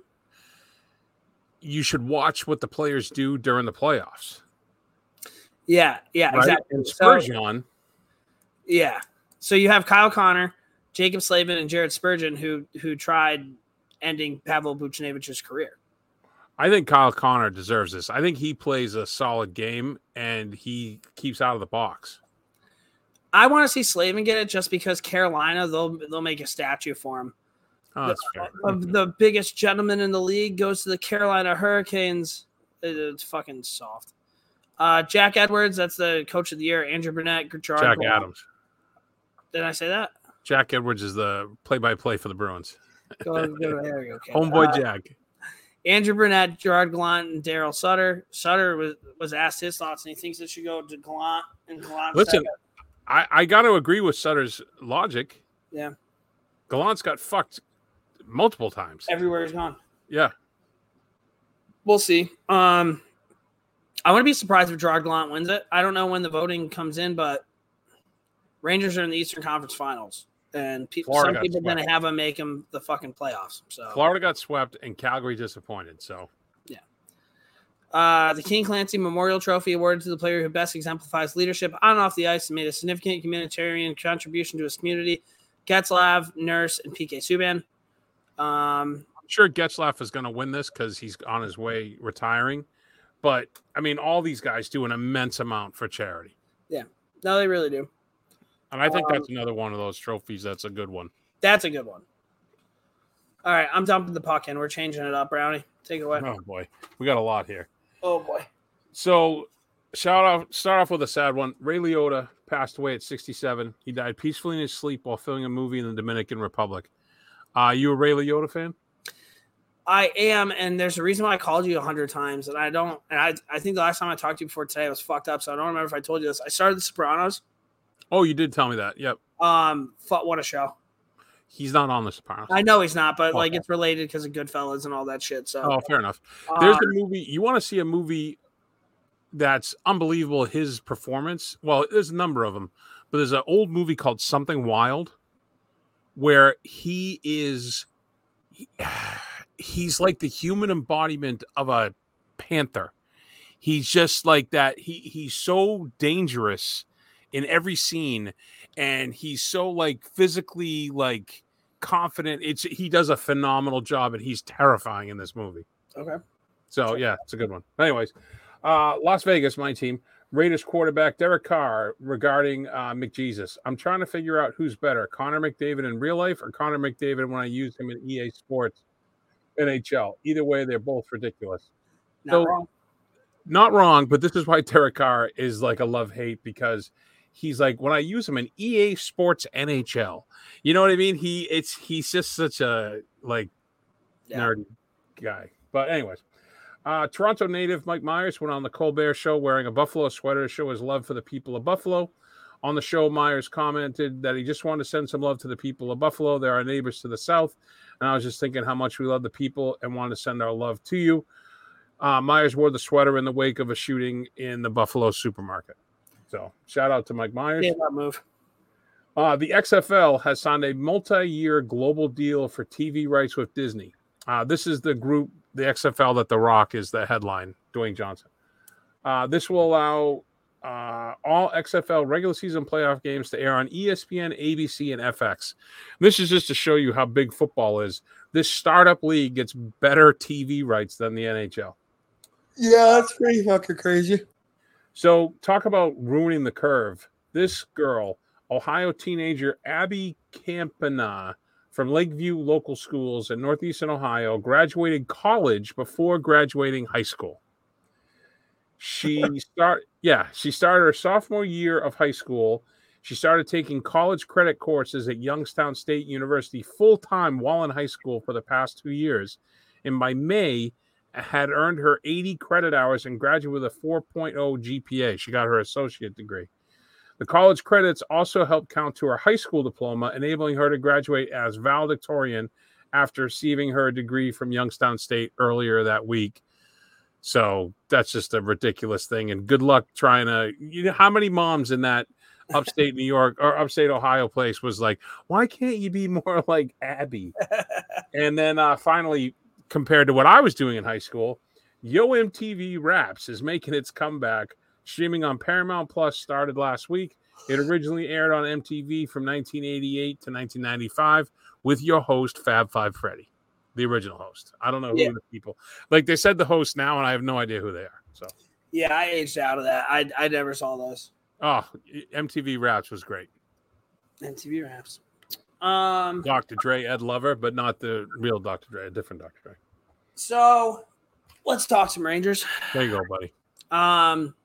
you should watch what the players do during the playoffs. yeah, yeah, Right? exactly. And So- Yeah. So you have Kyle Connor, Jaccob Slavin, and Jared Spurgeon who who tried ending Pavel Buchnevich's career. I think Kyle Connor deserves this. I think he plays a solid game and he keeps out of the box. I want to see Slavin get it just because Carolina they'll they'll make a statue for him. Oh. Of the biggest gentleman in the league goes to the Carolina Hurricanes. It- It's fucking soft. Uh, Jack Edwards, that's the coach of the year. Andrew Brunette, Gerard Jack. Adams. Did I say that? Jack Edwards is the play-by-play for the Bruins. Go, go, there we go. Okay. Homeboy Uh, Jack. Andrew Brunette, Gerard Gallant, and Darryl Sutter. Sutter was, was asked his thoughts, and he thinks it should go to Gallant and Gallant. Listen. I, I got to agree with Sutter's logic. Yeah. Gallant's got fucked multiple times. everywhere he's gone. Yeah. We'll see. Um, I wouldn't be surprised if Gerard Gallant wins it. I don't know when the voting comes in, but Rangers are in the Eastern Conference Finals, and pe- Florida some people are going to have them make them the fucking playoffs. So Florida got swept and Calgary disappointed. So yeah, Uh, the King Clancy Memorial Trophy awarded to the player who best exemplifies leadership on and off the ice and made a significant humanitarian contribution to his community. Getzlaf, Nurse, and PK Subban. Um, I'm sure Getzlaf is going to win this because he's on his way retiring. But I mean, all these guys do an immense amount for charity. Yeah, no, they really do. And I think Um, that's another one of those trophies that's a good one. That's a good one. All right, I'm dumping the puck in. We're changing it up, Brownie. Take it away. Oh boy, we got a lot here. Oh boy. So, shout out, start off with a sad one. Ray Liotta passed away at 67. He died peacefully in his sleep while filming a movie in the Dominican Republic. Uh, you a Ray Liotta fan? I am, and there's a reason why I called you a hundred times, and I don't. And I, I think the last time I talked to you before today, I was fucked up, so I don't remember if I told you this. I started The Sopranos. Oh, you did tell me that. Yep. Um, what a show! He's not on the Sopranos. I know he's not, but like it's related because of Goodfellas and all that shit. So Oh, fair enough. There's uh, a movie. You want to see a movie that's unbelievable? His performance. Well, there's a number of them, but there's an old movie called Something Wild, where he is. He's like the human embodiment of a panther. He's just like that. He he's so dangerous in every scene, and he's so like physically like confident. It's he does a phenomenal job, and he's terrifying in this movie. okay. So yeah, it's a good one. Anyways, uh, Las Vegas, my team. Raiders quarterback Derek Carr regarding uh, McJesus. I'm trying to figure out who's better, Connor McDavid in real life or Connor McDavid when I use him in EA Sports NHL. Either way, they're both ridiculous. Not So- wrong. Not wrong, but this is why Derek Carr is like a love hate because he's like when I use him in EA Sports NHL. You know what I mean? He it's he's just such a like Yeah. nerdy guy. But anyways, uh, Toronto native Mike Myers went on the Colbert Show wearing a Buffalo sweater to show his love for the people of Buffalo. On the show, Myers commented that he just wanted to send some love to the people of Buffalo. They're our neighbors to the south, and I was just thinking how much we love the people and wanted to send our love to you. Uh, Myers wore the sweater in the wake of a shooting in the Buffalo supermarket. So, shout out to Mike Myers. Yeah, that move. Uh, the XFL has signed a multi-year global deal for TV rights with Disney. Uh, this is the group, the XFL, that The Rock is the headline, Dwayne Johnson. Uh, this will allow uh, all XFL regular season playoff games to air on ESPN, ABC, and FX. This is just to show you how big football is. This startup league gets better TV rights than the NHL. Yeah, that's pretty fucking crazy. So, talk about ruining the curve. This girl, Ohio teenager Abby Campana from Lakeview Local Schools in Northeastern Ohio, graduated college before graduating high school. She start yeah, she started her sophomore year of high school. She started taking college credit courses at Youngstown State University full time while in high school for the past two years. And by May, had earned her 80 credit hours and graduated with a 4.0 GPA. She got her associate degree. The college credits also helped count to her high school diploma, enabling her to graduate as valedictorian after receiving her degree from Youngstown State earlier that week. So that's just a ridiculous thing. And good luck trying to, you know, how many moms in that upstate New York or upstate Ohio place was like, why can't you be more like Abby? and then uh, finally, compared to what I was doing in high school, Yo MTV Raps is making its comeback Streaming on Paramount Plus started last week. It originally aired on MTV from 1988 to 1995 with your host Fab Five Freddy, the original host. I don't know who yeah. the people like. They said the host now, and I have no idea who they are. So yeah, I aged out of that. I I never saw those. Oh, MTV Raps was great. MTV Raps. Um, Dr. Dre, Ed Lover, but not the real Dr. Dre, a different Dr. Dre. So let's talk some Rangers. There you go, buddy. Um,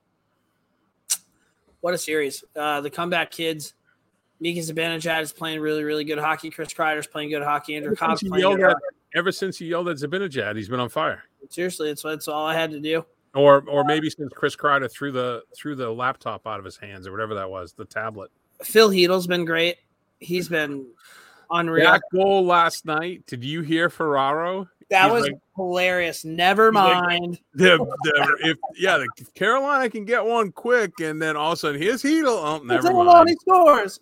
what a series. Uh, the comeback kids. Mika Zibanejad is playing really, really good hockey. Chris Kreider's playing good hockey. Andrew Copp's playing good at, Ever since he yelled at Zibanejad, he's been on fire. Seriously, it's that's all I had to do. Or or maybe since Chris Kreider threw the threw the laptop out of his hands or whatever that was, the tablet. Phil Chytil's been great. He's been unreal. That goal last night. Did you hear Ferraro? That was like, hilarious. Never mind. Like, the, the, if yeah, the, if Carolina can get one quick, and then all of a sudden here's Chytil. Oh, never mind. He scores.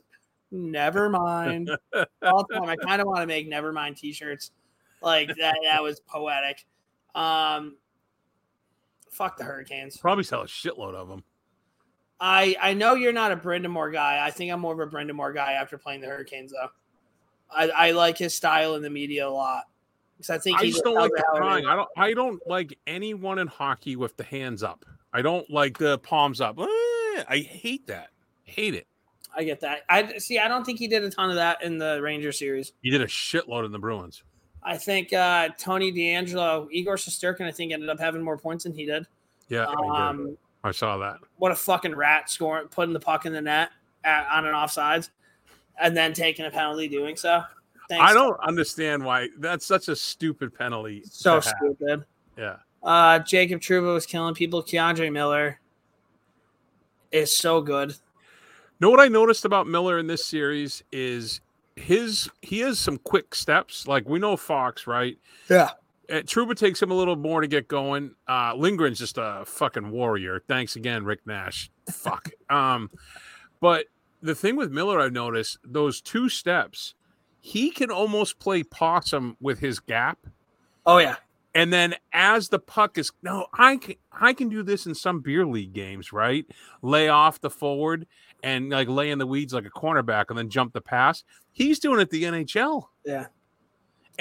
Never mind. all the time. I kind of want to make never mind t-shirts. Like that. That was poetic. Um, fuck the Hurricanes. Probably sell a shitload of them. I I know you're not a Brind'Amour guy. I think I'm more of a Brind'Amour guy after playing the Hurricanes, though. I, I like his style in the media a lot. Because I think I just don't like the crying. I don't. I don't like anyone in hockey with the hands up. I don't like the palms up. Eh, I hate that. Hate it. I get that. I see. I don't think he did a ton of that in the Ranger series. He did a shitload in the Bruins. I think uh, Tony DeAngelo, Igor Shesterkin, I think ended up having more points than he did. Yeah, um. I saw that. What a fucking rat scoring, putting the puck in the net at, on an offsides, and then taking a penalty doing so. Thanks. I don't understand why that's such a stupid penalty. So stupid. Yeah. Uh, Jacob Trouba was killing people. K'Andre Miller is so good. Know what I noticed about Miller in this series is his he has some quick steps. Like we know Fox, right? Yeah. Uh, Trouba takes him a little more to get going. Uh, Lindgren's just a fucking warrior. Thanks again, Rick Nash. Fuck. Um, but the thing with Miller, I've noticed those two steps he can almost play possum with his gap. Oh yeah. And then as the puck is no, I can I can do this in some beer league games, right? Lay off the forward and like lay in the weeds like a cornerback and then jump the pass. He's doing it the NHL. Yeah.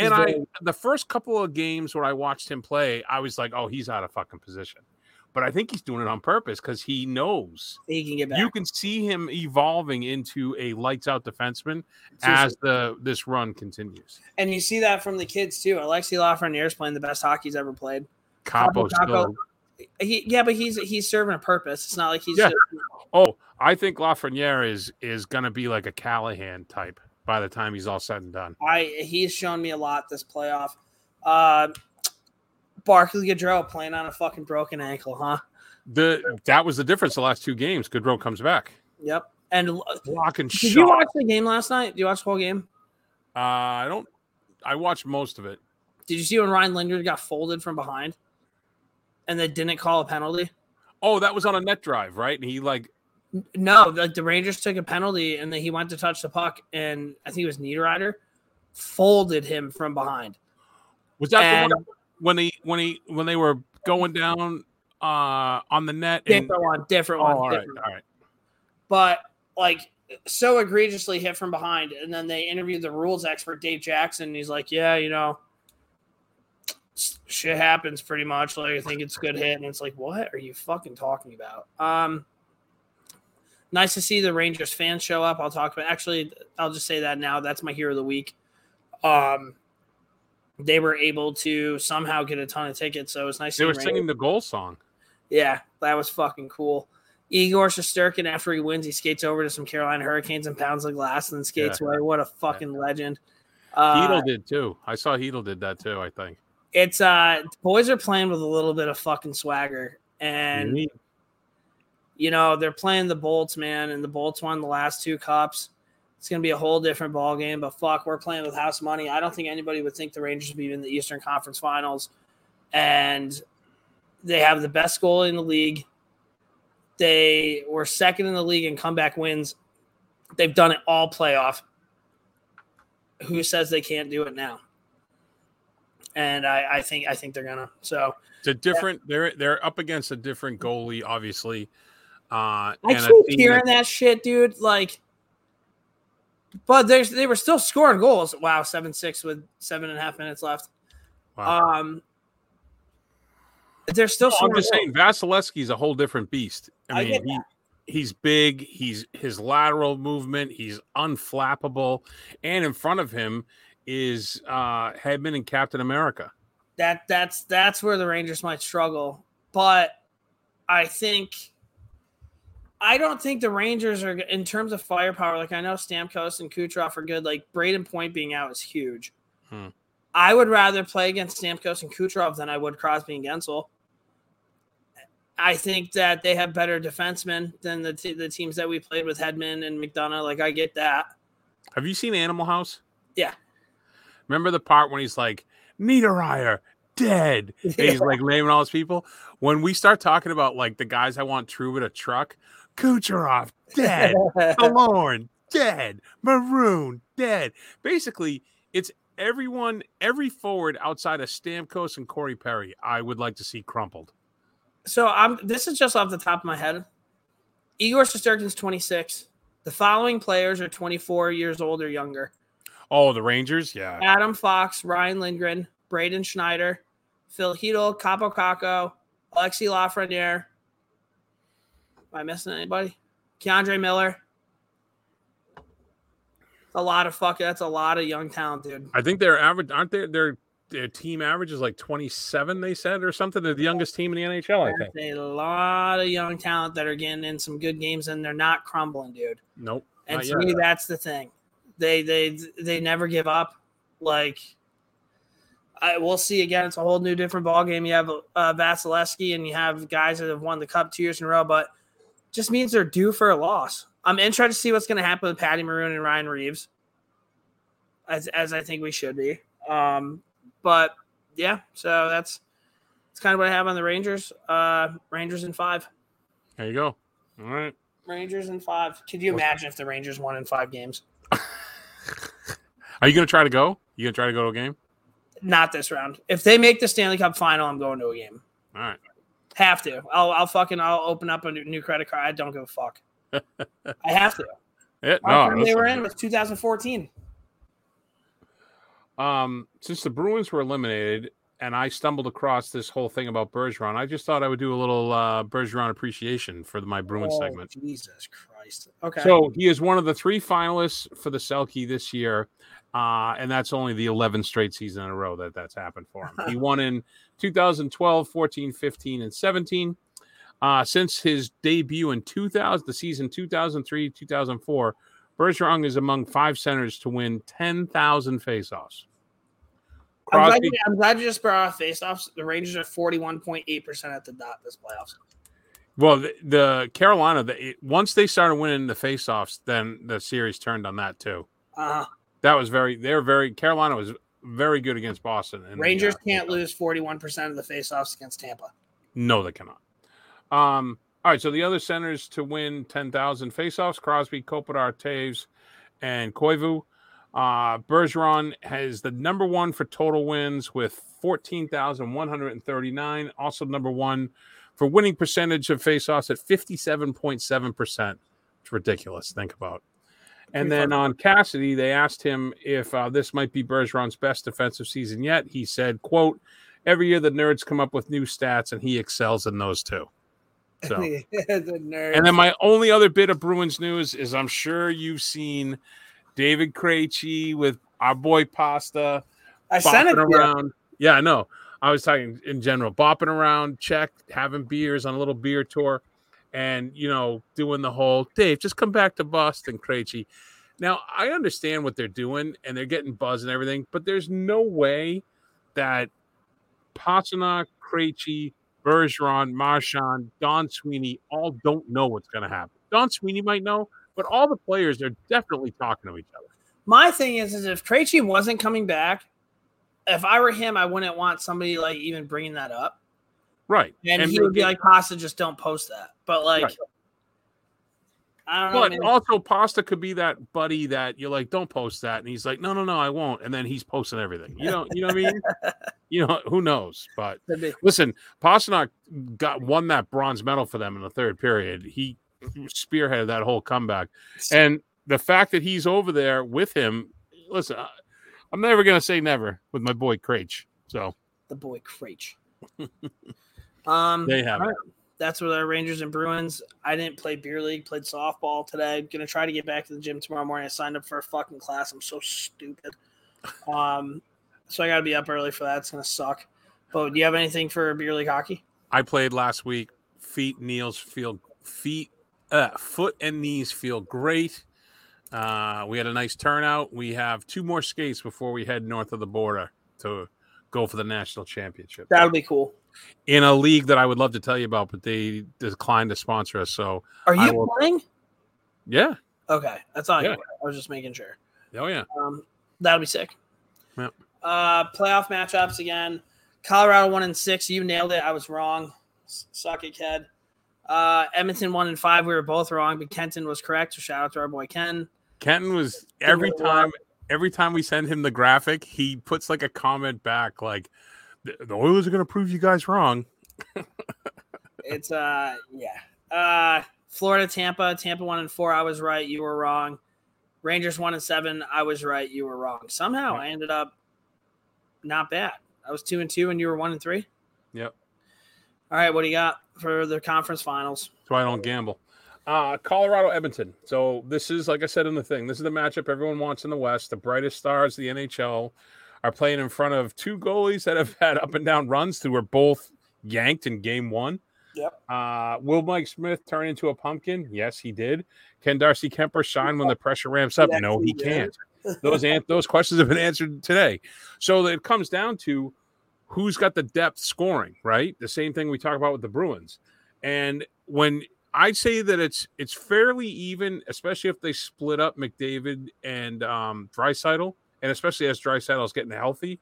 And I the first couple of games where I watched him play, I was like, oh, he's out of fucking position but I think he's doing it on purpose because he knows he can get back. You can see him evolving into a lights out defenseman as the this run continues. And you see that from the kids too. Alexi Lafreniere is playing the best hockey he's ever played. Kaapo, Kaapo he, yeah, but he's he's serving a purpose. It's not like he's yeah. Just, oh, I think Lafreniere is is gonna be like a Callahan type by the time he's all said and done. I he's shown me a lot this playoff. Uh, Barclay Goodrow playing on a fucking broken ankle, huh? The that was the difference the last two games. Goodrow comes back. Yep. And blocking did shot. you watch the game last night? Did you watch the whole game? Uh, I don't. I watched most of it. Did you see when Ryan Lindgren got folded from behind, and they didn't call a penalty? Oh, that was on a net drive, right? And he like. No, like the Rangers took a penalty, and then he went to touch the puck, and I think it was Niederreiter folded him from behind. Was that and, one? when he when he when they were going down uh on the net. Different and, one, different one. Oh, all different right, all right. But like so egregiously hit from behind, and then they interviewed the rules expert Dave Jackson. And he's like, "Yeah, you know, shit happens pretty much. Like I think it's a good hit." And it's like, "What are you fucking talking about?" Um, nice to see the Rangers fans show up. I'll talk about. Actually, I'll just say that now. That's my hero of the week. Um, they were able to somehow get a ton of tickets. So it's nice. They were singing the goal song. Yeah, that was fucking cool. Igor Shesterkin, after he wins, he skates over to some Carolina Hurricanes and pounds the glass and then skates yeah. away. What a fucking yeah. legend. Uh, Chytil did too. I saw Chytil did that too. I think. It's uh boys are playing with a little bit of fucking swagger. And. You know, they're playing the Bolts, man, and the Bolts won the last two cups. It's gonna be a whole different ball game, but fuck, we're playing with house money. I don't think anybody would think the Rangers would be in the Eastern Conference Finals, and they have the best goalie in the league. They were second in the league in comeback wins. They've done it all playoff. Who says they can't do it now? And I, I think I think they're gonna. So It's a different. They're they're up against a different goalie, obviously. Uh, I and keep hearing that- shit, dude. Like, but there's they were still scoring goals. Wow, seven six with seven and a half minutes left. Wow. Um, they're still. I'm scoring just saying, Vasilevskiy's a whole different beast. I I mean, he, he's big. He's his lateral movement. He's unflappable, and in front of him is uh Hedman and Captain America. that that's that's where the Rangers might struggle. But I think I don't think the Rangers are in terms of firepower. Like I know Stamkos and Kucherov are good. Like Brayden Point being out is huge. Hmm. I would rather play against Stamkos and Kucherov than I would Crosby and Guentzel. I think that they have better defensemen than the t- the teams that we played with Hedman and McDonagh. Like I get that. Have you seen Animal House? Yeah. Remember the part when he's like, Niederreiter, dead. And he's like naming all his people. When we start talking about like the guys I want Trouba to truck, Kucherov, dead. Alorn, dead. Maroon, dead. Basically, it's everyone, every forward outside of Stamkos and Corey Perry, I would like to see crumpled. So I'm this is just off the top of my head. Igor Shesterkin's 26. The following players are 24 years old or younger. Oh, the Rangers? Yeah. Adam Fox, Ryan Lindgren, Braden Schneider, Phil Chytil, Kaapo Kakko, Alexi Lafreniere. Am I missing anybody? K'Andre Miller. A lot of fuck. That's a lot of young talent, dude. I think their average, aren't they? Their, their team average is like 27, they said, or something. They're the youngest team in the NHL, I think. A lot of young talent that are getting in some good games, and they're not crumbling, dude. Nope. And to me, that's the thing. They they they never give up. Like I we'll see again. It's a whole new different ball game. You have uh, Vasilevskiy and you have guys that have won the cup two years in a row, but just means they're due for a loss. I'm interested to see what's going to happen with Patty Maroon and Ryan Reaves, as as I think we should be. Um, but yeah, so that's that's kind of what I have on the Rangers. Uh, Rangers in five. There you go. All right. Rangers in five. Could you imagine if the Rangers won in five games? Are you going to try to go? You going to try to go to a game? Not this round. If they make the Stanley Cup final, I'm going to a game. All right. Have to. I'll I'll fucking I'll open up a new- credit card. I don't give a fuck. I have to. Yeah, Last no, they were in was 2014. Um, since the Bruins were eliminated, and I stumbled across this whole thing about Bergeron, I just thought I would do a little uh, Bergeron appreciation for the, my Bruins Oh, segment. Jesus Christ. Okay. So he is one of the three finalists for the Selke this year, uh, and that's only the 11th straight season in a row that that's happened for him. he won in 2012, 14, 15, and 17. Uh, since his debut in 2000, the season 2003, 2004, Bergeron is among five centers to win 10,000 faceoffs. I'm glad, you, I'm glad you just brought off faceoffs. The Rangers are 41.8% at the dot this playoffs. well, the, the Carolina, the, it, once they started winning the faceoffs, then the series turned on that too. Uh, That was very, they're very, Carolina was very good against Boston. the, Rangers uh, can't lose 41% of the faceoffs against Tampa. No, they cannot. Um, all right, so the other centers to win 10,000 faceoffs Crosby, Kopitar, Toews, and Koivu. Uh, Bergeron has the number one for total wins with 14,139. Also, number one for winning percentage of faceoffs at 57.7%. It's ridiculous. Think about. And then on Cassidy, they asked him if uh, this might be Bergeron's best defensive season yet. He said, "quote Every year the nerds come up with new stats, and he excels in those too." So, the and then my only other bit of Bruins news is I'm sure you've seen David Krejci with our boy Pasta I sent it around. Yeah, I know. I was talking in general, bopping around, check, having beers on a little beer tour, and you know, doing the whole Dave, just come back to Boston, Krejci. Now I understand what they're doing and they're getting buzz and everything, but there's no way that Pastrnak, Krejci, Bergeron, Marchand, Don Sweeney all don't know what's going to happen. Don Sweeney might know, but all the players are definitely talking to each other. My thing is, is if Krejci wasn't coming back, if I were him, I wouldn't want somebody like even bringing that up. Right. And, and he would be like, Pasta, just don't post that. But like, right. I don't know. But also, Pasta could be that buddy that you're like, don't post that, and he's like, no, no, no, I won't, and then he's posting everything. You know, you know what I mean? you know, who knows? But listen, Pastrnak got won that bronze medal for them in the third period. He spearheaded that whole comeback, and the fact that he's over there with him. Listen, I'm never gonna say never with my boy Krejci. So the boy Krejci. um, they have that's with our Rangers and Bruins. I didn't play beer league, played softball today. Gonna try to get back to the gym tomorrow morning. I signed up for a fucking class. I'm so stupid. Um, so I gotta be up early for that. It's gonna suck. But do you have anything for beer league hockey? I played last week. Feet, knees feel feet, uh, foot and knees feel great. Uh, we had a nice turnout. We have two more skates before we head north of the border to go for the national championship. That'll be cool in a league that I would love to tell you about, but they declined to sponsor us. So are you will... playing? Yeah. Okay, that's all. Yeah. I was just making sure. Oh yeah. Um, that'll be sick. Yeah. Uh, playoff matchups again. Colorado one and six. You nailed it. I was wrong. Suck it, Ked. Uh, Edmonton one and five. We were both wrong, but Kenton was correct. So shout out to our boy Ken. Kenton was every time. Every time we send him the graphic, he puts like a comment back, like the Oilers are going to prove you guys wrong. it's uh yeah. Uh Florida Tampa, Tampa 1 and 4, I was right, you were wrong. Rangers 1 and 7, I was right, you were wrong. Somehow I ended up not bad. I was 2 and 2 and you were 1 and 3. Yep. All right, what do you got for the conference finals? So I don't gamble. Uh, Colorado Edmonton. So this is like I said in the thing. This is the matchup everyone wants in the West. The brightest stars, the NHL are playing in front of two goalies that have had up and down runs who were both yanked in game one. Yep. Uh, will Mike Smith turn into a pumpkin? Yes, he did. Can Darcy Kuemper shine when the pressure ramps up? Yes, no, he, he can't. those an- those questions have been answered today. So it comes down to who's got the depth scoring, right? The same thing we talk about with the Bruins. And when I'd say that it's it's fairly even, especially if they split up McDavid and um Draisaitl and especially as Draisaitl's getting healthy.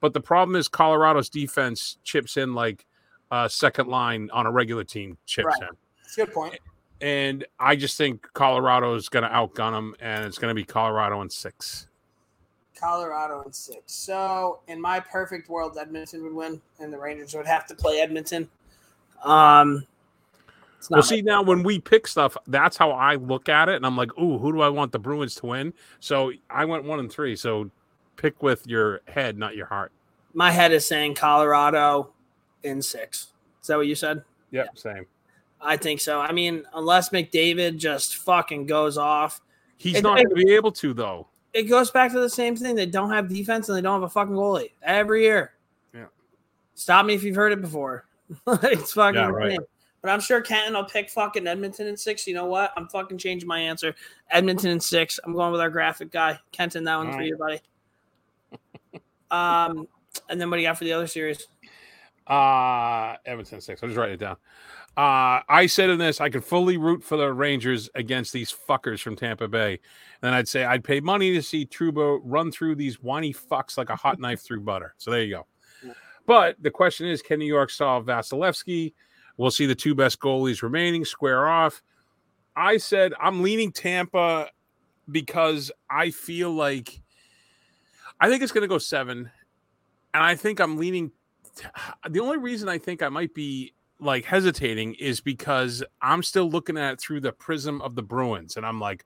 But the problem is Colorado's defense chips in like a second line on a regular team chips right. in. That's a good point. And I just think Colorado is going to outgun them, and it's going to be Colorado in six. Colorado in six. So, in my perfect world, Edmonton would win, and the Rangers would have to play Edmonton. Um, well, see now when we pick stuff, that's how I look at it, and I'm like, "Ooh, who do I want the Bruins to win?" So I went one and three. So pick with your head, not your heart. My head is saying Colorado in six. Is that what you said? Yep, yeah. same. I think so. I mean, unless McDavid just fucking goes off, he's it, not going to be able to though. It goes back to the same thing. They don't have defense and they don't have a fucking goalie every year. Yeah. Stop me if you've heard it before. it's fucking yeah, right. But I'm sure Kenton will pick fucking Edmonton in six. You know what? I'm fucking changing my answer. Edmonton in six. I'm going with our graphic guy. Kenton, that one's for you, buddy. um, and then what do you got for the other series? Uh Edmonton six. I'll just write it down. Uh, I said in this, I could fully root for the Rangers against these fuckers from Tampa Bay. And then I'd say I'd pay money to see Trouba run through these whiny fucks like a hot knife through butter. So there you go. But the question is, can New York solve Vasilevskiy? We'll see the two best goalies remaining square off. I said I'm leaning Tampa because I feel like I think it's going to go seven, and I think I'm leaning. The only reason I think I might be like hesitating is because I'm still looking at it through the prism of the Bruins, and I'm like,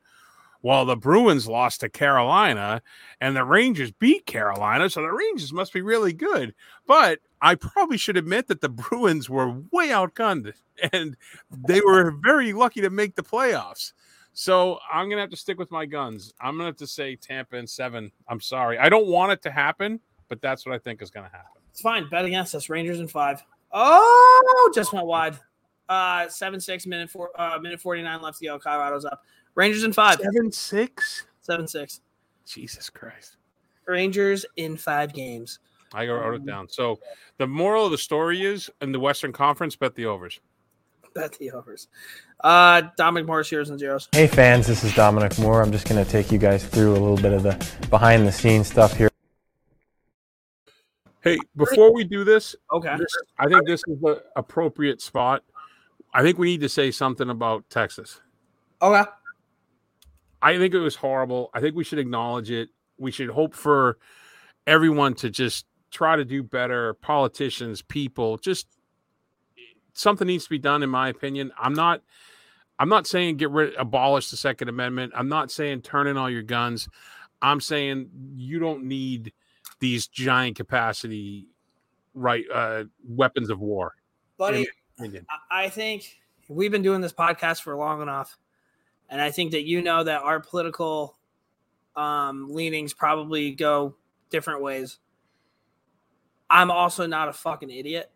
well, the Bruins lost to Carolina and the Rangers beat Carolina, so the Rangers must be really good. But I probably should admit that the Bruins were way outgunned and they were very lucky to make the playoffs. So I'm going to have to stick with my guns. I'm going to have to say Tampa in seven. I'm sorry. I don't want it to happen, but that's what I think is going to happen. It's fine. Bet against us. Rangers in five. Oh, just went wide. Uh, seven six minute four uh minute forty nine left to go. Colorado's up. Rangers in five. Seven six. Seven six. Jesus Christ. Rangers in five games. I wrote it down. So the moral of the story is in the Western Conference, bet the overs. Bet the overs. Uh, Dominic Moore's, heroes and zeros. Hey fans, this is Dominic Moore. I'm just going to take you guys through a little bit of the behind the scenes stuff here. Hey, before we do this, Okay. this, I think this is the appropriate spot. I think we need to say something about Texas. Okay. I think it was horrible. I think we should acknowledge it. We should hope for everyone to just try to do better. Politicians, people, just something needs to be done, in my opinion. I'm not. I'm not saying get rid, abolish the Second Amendment. I'm not saying turn in all your guns. I'm saying you don't need these giant capacity right uh, weapons of war. Buddy, I- think we've been doing this podcast for long enough. And I think that you know that our political um, leanings probably go different ways. I'm also not a fucking idiot.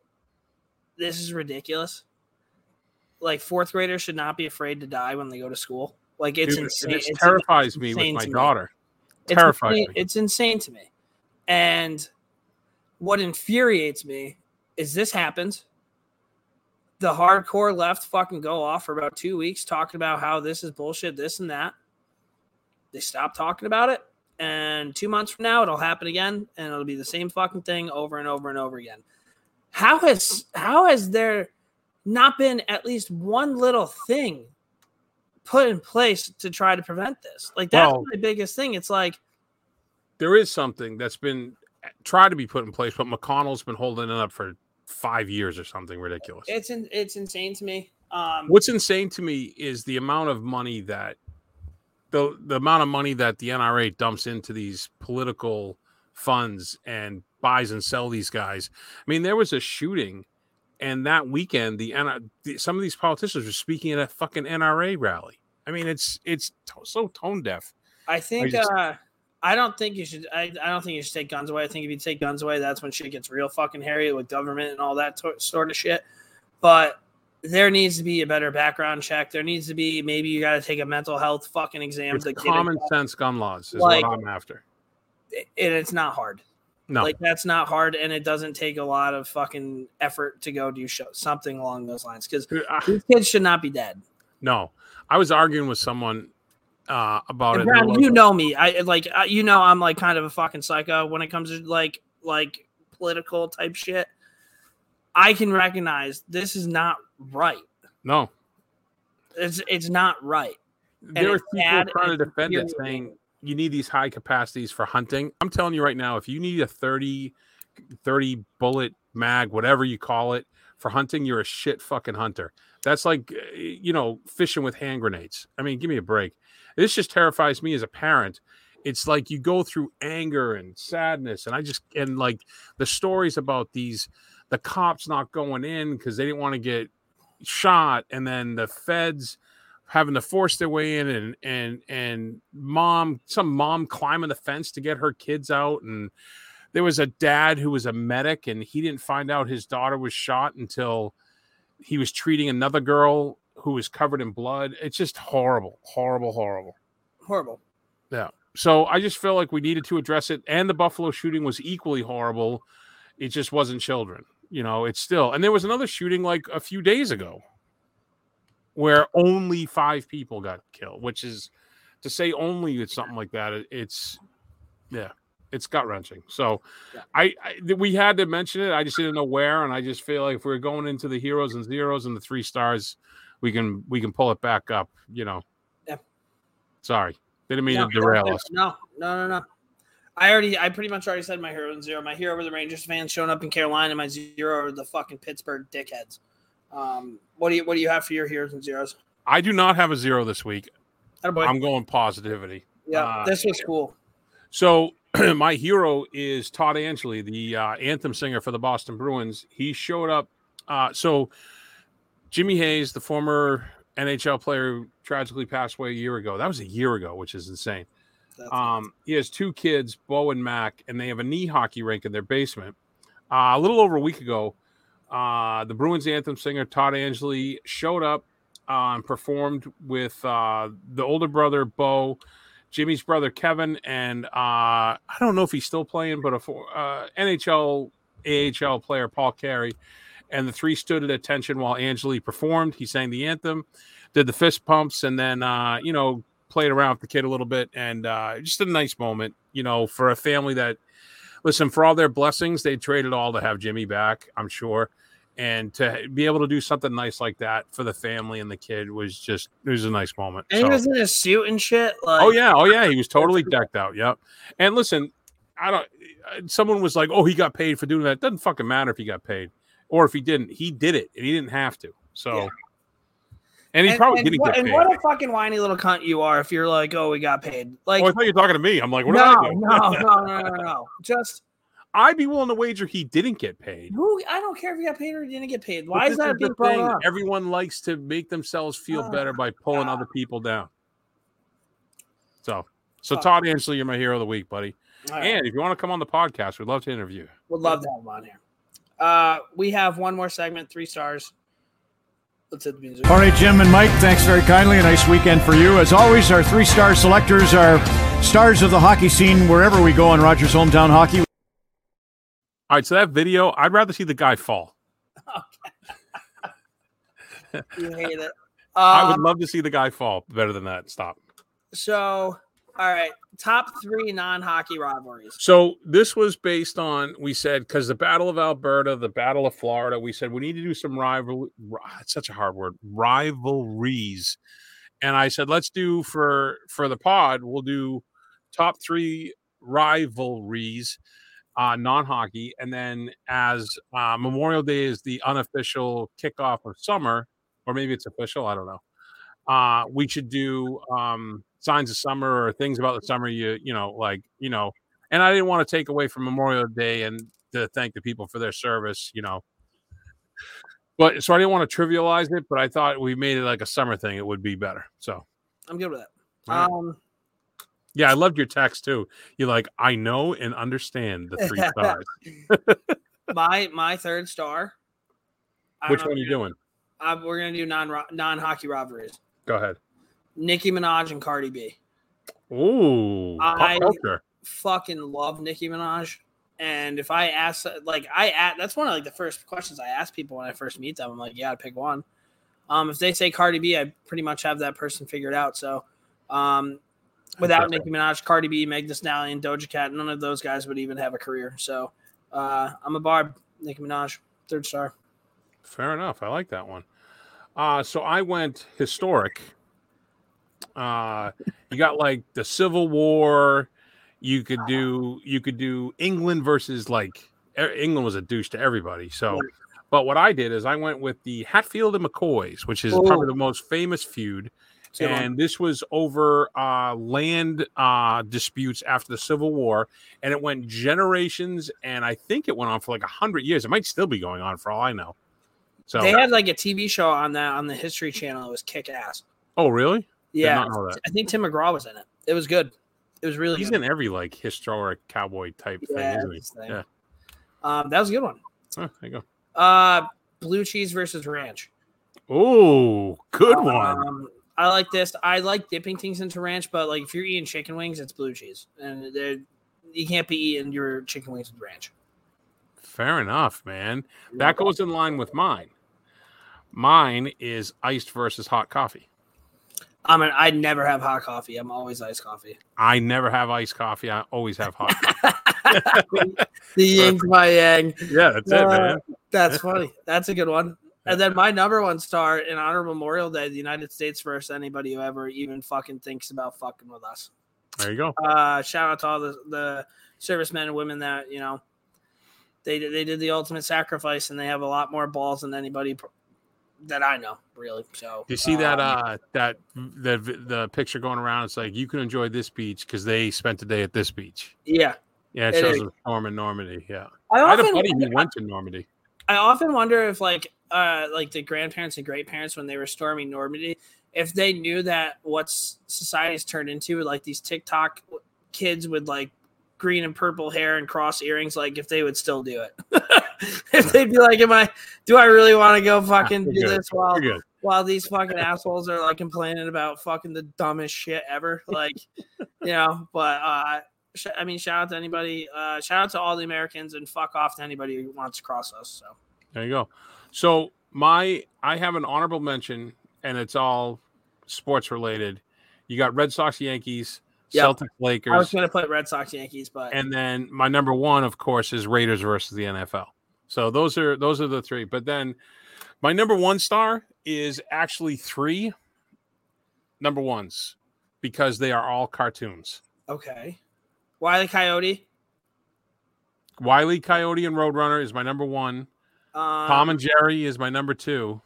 This is ridiculous. Like fourth graders should not be afraid to die when they go to school. Like it's Dude, insane. It It's terrifies me with my me. daughter. It's Terrifies insane- me. It's insane to me. And what infuriates me is this happens. The hardcore left fucking go off for about two weeks talking about how this is bullshit, this and that. They stop talking about it. And two months from now, it'll happen again, and it'll be the same fucking thing over and over and over again. How has how has there not been at least one little thing put in place to try to prevent this? Like that's Well- my biggest thing. It's like there is something that's been eh, tried to be put in place, but McConnell's been holding it up for five years or something ridiculous. it's in, it's insane to me. Um, What's insane to me is the amount of money that the the amount of money that the NRA dumps into these political funds and buys and sell these guys. I mean, there was a shooting, and that weekend, the, N- the some of these politicians were speaking at a fucking NRA rally. I mean, it's it's to- so tone deaf. I think just- uh, I don't think you should. I, I don't think you should take guns away. I think if you take guns away, that's when shit gets real fucking hairy with government and all that to- sort of shit. But there needs to be a better background check. There needs to be maybe you got to take a mental health fucking exam. It's to get common sense gun laws is Like- what I'm after. and it's not hard. No, Like that's not hard, and it doesn't take a lot of fucking effort to go do show, something along those lines. Because Uh, these kids should not be dead. no. I was arguing with someone uh, about And it. They're you know me. I like you know I'm like kind of a fucking psycho when it comes to like like political type shit. I can recognize this is not right. no, It's it's not right. there are people trying to defend it, saying you need these high capacities for hunting. I'm telling you right now, if you need a 30, 30 bullet mag, whatever you call it, for hunting, you're a shit fucking hunter. That's like, uh, you know, fishing with hand grenades. I mean, give me a break. This just terrifies me as a parent. It's like you go through anger and sadness, and I just and like the stories about these the cops not going in because they didn't want to get shot, and then the feds having to force their way in and and and mom some mom climbing the fence to get her kids out and there was a dad who was a medic and he didn't find out his daughter was shot until he was treating another girl who was covered in blood it's just horrible horrible horrible Horrible. Yeah. So i just feel like we needed to address it and the buffalo shooting was equally horrible it just wasn't children you know it's still and there was another shooting like a few days ago where only five people got killed which is to say only it's something like that it's yeah it's gut wrenching so Yeah. I, I we had to mention it i just didn't know where and i just feel like if we're going into the heroes and zeros and the three stars we can we can pull it back up you know Yeah. sorry didn't mean No, to derail no, us No, no, no, no. I already, I pretty much already said my hero and zero. My hero were the Rangers fans showing up in Carolina. My zero are the fucking Pittsburgh dickheads. Um, what do you, what do you have for your heroes and zeros? i do not have a zero this week Attaboy. i'm going positivity yeah, uh, this was cool. So my hero is Todd Angilly, the uh, anthem singer for the Boston Bruins. He showed up. Uh, so Jimmy Hayes, the former NHL player, who tragically passed away a year ago. That was a year ago, which is insane. That's- Um, he has two kids, Bo and Mac, and they have a knee hockey rink in their basement. Uh, a little over a week ago, uh, the Bruins anthem singer Todd Angilly showed up uh, and performed with uh, the older brother Bo, Jimmy's brother Kevin, and uh, I don't know if he's still playing, but a uh, NHL AHL player Paul Carey, and the three stood at attention while Angilly performed. He sang the anthem, did the fist pumps, and then uh, you know played around with the kid a little bit, and uh, just a nice moment, you know, for a family that listen for all their blessings, they traded all to have Jimmy back. I'm sure and to be able to do something nice like that for the family and the kid was just it was a nice moment. And so. he was in a suit and shit. Like, oh yeah, oh yeah, he was totally decked out. Yep. And listen, I don't. Someone was like, "Oh, he got paid for doing that." It doesn't fucking matter if he got paid or if he didn't. He did it, and he didn't have to. So. Yeah. And he and, probably and didn't what, get paid. And what a fucking whiny little cunt you are if you're like, oh, we got paid. Like, oh, I thought you were talking to me. I'm like, what no, did I do? no, no, no, no, no. Just I'd be willing to wager he didn't get paid. Who I don't care if he got paid or he didn't get paid. Why is that the thing. up? Everyone likes to make themselves feel Oh, better by pulling God. other people down. So, so Fuck. Todd Angilly, you're my hero of the week, buddy. Right. And if you want to come on the podcast, we'd love to interview. Would love to have him on here. Uh, we have one more segment, three stars. Let's hit the music. All right, Jim and Mike, thanks very kindly. A nice weekend for you. As always, our three star selectors are stars of the hockey scene wherever we go on Rogers Hometown Hockey. All right, so that video, I'd rather see the guy fall. You hate it. I would Um, love to see the guy fall. Better than that. Stop. so, all right, top three non-hockey rivalries. So this was based on we said because the Battle of Alberta, the Battle of Florida, we said we need to do some rival. It's such a hard word, rivalries. And I said let's do for for the pod. We'll do top three rivalries, uh, non-hockey, and then as uh, Memorial Day is the unofficial kickoff of summer, or maybe it's official. I don't know. Uh, we should do um, signs of summer or things about the summer. You you know like you know and I didn't want to take away from Memorial Day and to thank the people for their service, you know. But so I didn't want to trivialize it, but I thought we made it like a summer thing, it would be better. So I'm good with that. Right. Um, yeah, I loved your text too. You're like, I know and understand the three stars. my my third star. Which one are you doing? Uh, we're gonna do non non hockey robberies Go ahead. Nicki Minaj and Cardi B. Ooh, I-. Fucking love Nicki Minaj. And if I ask, like, I at that's one of like the first questions I ask people when I first meet them. I'm like, yeah, pick one. Um, if they say Cardi B, I pretty much have that person figured out. So, um, without. Nicki Minaj, Cardi B, Meg Thee Stallion, Doja Cat, none of those guys would even have a career. So, uh, I'm a barb. Nicki Minaj, third star. Fair enough. I like that one. Uh, so I went historic. Uh, you got like the Civil War. You could do you could do England versus like England was a douche to everybody. So, but what I did is I went with the Hatfield and McCoys, which is probably the most famous feud. It's a good. And this was over uh, land uh, disputes after the Civil War, and it went generations, and I think it went on for like a hundred years. It might still be going on for all I know. So, They had like a TV show on that on the History Channel. It was kick ass. oh really? Yeah, not know that. I think Tim McGraw was in it. It was good. It was really He's good. in every like historic cowboy type Yeah, thing, isn't he? Yeah. Um, that was a good one. Huh, there you go. Uh, blue cheese versus ranch. Oh, good one. Um, I like this. I like dipping things into ranch, but like if you're eating chicken wings, it's blue cheese, and you can't be eating your chicken wings with ranch. Fair enough, man. That goes in line with mine. Mine is iced versus hot coffee. I mean, I never have hot coffee. I'm always iced coffee. I never have iced coffee. I always have hot coffee. the yin to my yang. yeah, that's it, Uh, man. That's funny. That's a good one. And then my number one star in honor of Memorial Day, the United States versus anybody who ever even fucking thinks about fucking with us. There you go. Uh, shout out to all the, the servicemen and women that, you know, they, did- they did the ultimate sacrifice and they have a lot more balls than anybody that I know, really. So, You see that um, uh that the the picture going around? It's like you can enjoy this beach because they spent the day at this beach. yeah. Yeah, it It shows is. a storm in Normandy. Yeah, I I had a often, buddy who went to Normandy. I often wonder if like uh like the grandparents and great parents when they were storming Normandy, if they knew that what's society's turned into, like these TikTok kids with like green and purple hair and cross earrings, like if they would still do it. if they'd be like, Am I do I really want to go fucking do this while while these fucking assholes are like complaining about fucking the dumbest shit ever? Like you know, but uh, sh- I mean, shout out to anybody. Uh, shout out to all the Americans, and fuck off to anybody who wants to cross us. So There you go. So my I have an honorable mention, and it's all sports related. You got Red Sox, Yankees, Yep. Celtics, I was Lakers, going to put Red Sox, Yankees, but and then my number one, of course, is Raiders versus the NFL. So those are those are the three. But then my number one star is actually three number ones because they are all cartoons. okay. Wiley Coyote, Wiley Coyote and Roadrunner is my number one. um, Tom and Jerry is my number two.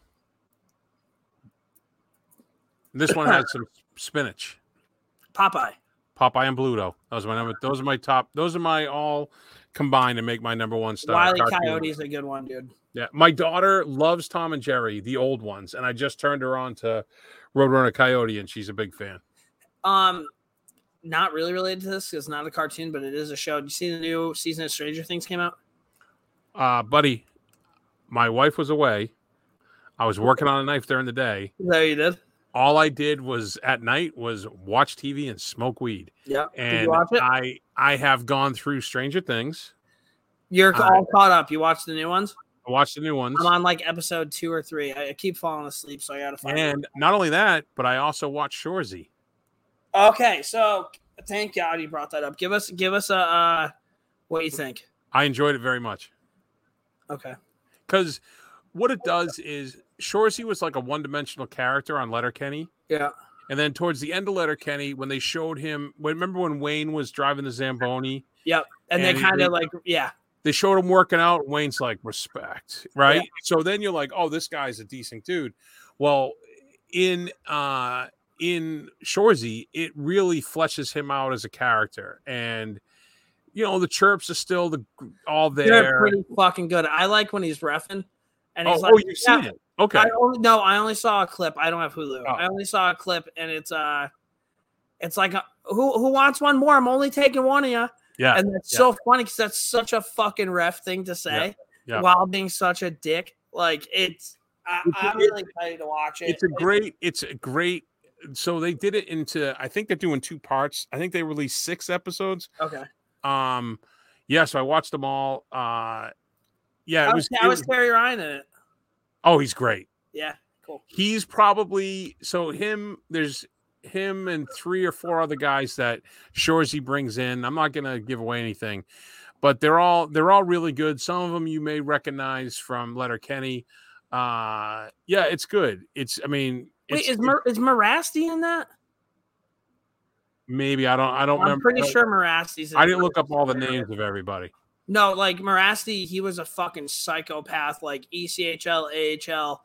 This one has some spinach. Popeye. Popeye and Bluto. Those are my number. Those are my top. Those are my all combined to make my number one star. Wiley cartoon. Coyote is a good one, dude. Yeah, my daughter loves Tom and Jerry, the old ones, and I just turned her on to Roadrunner Coyote, and she's a big fan. Um, not really related to this. It's not a cartoon, but it is a show. Did you see the new season of Stranger Things came out? Uh, buddy, my wife was away. I was working on a knife during the day. There you did. All I did was at night was watch TV and smoke weed. Yeah. Did And you watch it? I I have gone through Stranger Things. You're I- all caught up. You watched the new ones? I watched the new ones. I'm on like episode two or three. I, I keep falling asleep, so I gotta find. it. And not only that, but I also watched Shoresy. Okay, so thank God you brought that up. Give us give us a uh, what you think. I enjoyed it very much Okay. because what it does is Shoresy was like a one-dimensional character on Letterkenny, Yeah. and then towards the end of Letterkenny, when they showed him, remember when Wayne was driving the Zamboni, Yep. And, And they kind of like yeah. they showed him working out. Wayne's like respect, right? So then you're like, oh, this guy's a decent dude. Well, in uh in Shoresy, it really fleshes him out as a character, and you know the chirps are still the all They're there. pretty fucking good. I like when he's refing and Oh, like, oh, you've yeah, seen it? Okay, I only no, I only saw a clip. I don't have Hulu. Oh. I only saw a clip, and it's uh, it's like a, who who wants one more? I'm only taking one of you, yeah, and that's yeah. so funny because that's such a fucking ref thing to say yeah. while being such a dick. Like it's, I, It's a- I'm really excited to watch it. it's a great it's a great so they did it into i think they're doing two parts i think they released six episodes okay. um yeah so i watched them all uh yeah it was, how was Terry Ryan in it? oh he's great Yeah, cool. he's probably so him there's him and three or four other guys that Shoresy brings in. I'm not gonna give away anything, but they're all they're all really good. Some of them you may recognize from Letterkenny. Uh yeah, it's good. It's I mean Wait, is Mar- is Marasti in that? maybe I don't I don't I'm remember. pretty sure Marasti's. I didn't look up all the names of everybody. No, like Marasti, he was a fucking psychopath. Like ECHL, AHL,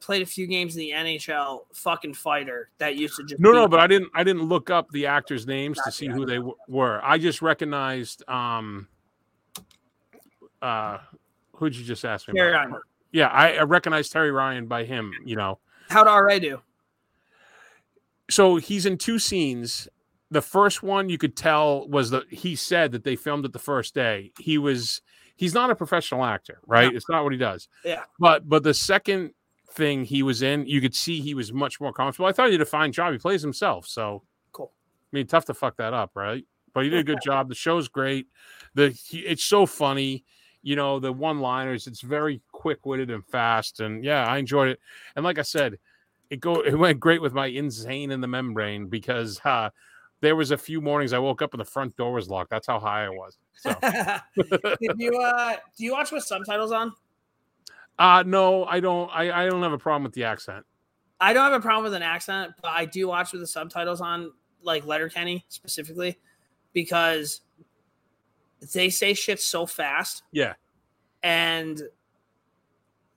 played a few games in the NHL. Fucking fighter that used to just No, no, but I didn't. I didn't look up the actors' names to see who they w- were. I just recognized. Um, uh, who'd you just ask me? Terry about? Ryan. Yeah, I, I recognized Terry Ryan by him. You know, How'd RA do? so he's in two scenes. The first one you could tell was that he said that they filmed it the first day. He was he's not a professional actor, right? No. It's not what he does. Yeah. But but the second thing he was in, you could see he was much more comfortable. I thought he did a fine job. He plays himself, so Cool. I mean, tough to fuck that up, right? But he did a good job. The show's great. The he, it's so funny. You know the one-liners. It's very quick-witted and fast, and yeah, I enjoyed it. And like I said, it go it went great with my insane in the membrane because uh, there was a few mornings I woke up and the front door was locked. That's how high I was. So Did you uh do you watch with subtitles on? uh no, I don't. I I don't have a problem with the accent. I don't have a problem with an accent, but I do watch with the subtitles on, like Letterkenny specifically, because they say shit so fast. Yeah. And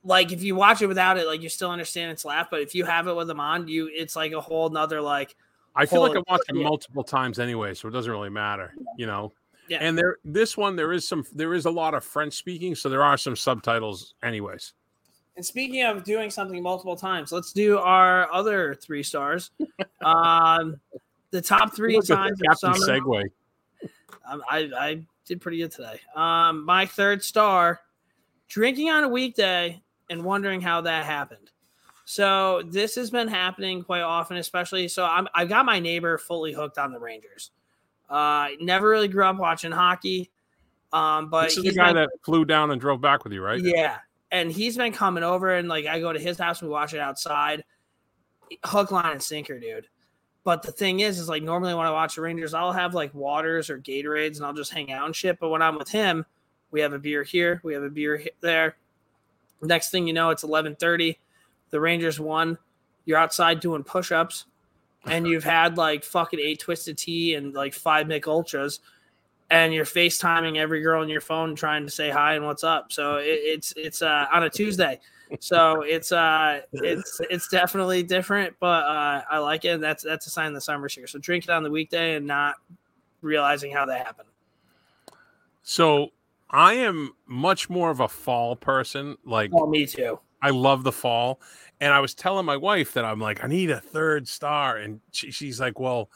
like if you watch it without it, like you still understand its laugh, but if you have it with them on, you it's like a whole nother like I feel like I watched it multiple times anyway, so it doesn't really matter, you know. Yeah. And there, this one, there is some, there is a lot of French speaking, so there are some subtitles, anyways. And speaking of doing something multiple times, let's do our other three stars. um, the top three times the of Captain summer. Segway. Um, I, I did pretty good today. Um, my third star, drinking on a weekday and wondering how that happened. So this has been happening quite often, especially. So I'm I got my neighbor fully hooked on the Rangers. Uh, never really grew up watching hockey, um, but This is the guy been- that flew down and drove back with you, right? yeah, and he's been coming over, and like I go to his house, we watch it outside, hook, line, and sinker, dude. But the thing is, is like normally when I watch the Rangers, I'll have like waters or Gatorades, and I'll just hang out and shit. But when I'm with him, we have a beer here, we have a beer there. Next thing you know, it's eleven thirty. The Rangers won. You're outside doing push-ups, and you've had like fucking eight twisted tea and like five Mich Ultras, and you're FaceTiming every girl on your phone trying to say hi and what's up. So it, it's it's uh, on a Tuesday. So it's uh it's it's definitely different, but uh, I like it. That's that's a sign the summer's here. So drink it on the weekday and not realizing how that happened. So I am much more of a fall person. Like Well, me too. I love the fall. And I was telling my wife that I'm like, I need a third star. And she, she's like, Well,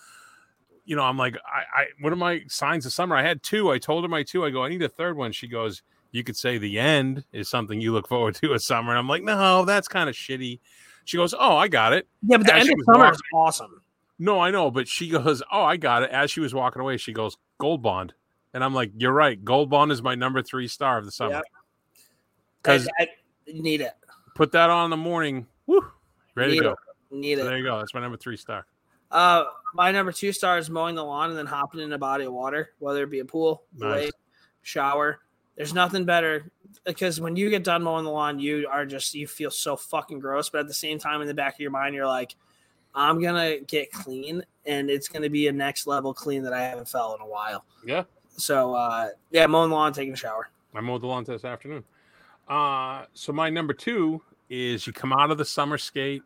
you know, I'm like, I, I what are my signs of summer? I had two. I told her my two. I go, I need a third one. She goes, You could say the end is something you look forward to in summer. And I'm like, No, that's kind of shitty. She goes, Oh, I got it. Yeah, but the As end of summer walking- is awesome. No, I know, but she goes, "Oh, I got it." As she was walking away, she goes, "Gold Bond," and I'm like, "You're right. Gold Bond is my number three star of the summer. Yep. Because I, I need it. Put that on in the morning. Woo, ready Need to go. it. Need So it. there you go. That's my number three star. Uh, my number two star is mowing the lawn and then hopping in a body of water, whether it be a pool, Nice. lake, shower. There's nothing better because when you get done mowing the lawn, you are just you feel so fucking gross. But at the same time, in the back of your mind, you're like, I'm gonna get clean, and it's gonna be a next level clean that I haven't felt in a while. Yeah, So uh, yeah, mowing the lawn, taking a shower. I mowed the lawn this afternoon. Uh, so my number two is you come out of the summer skate.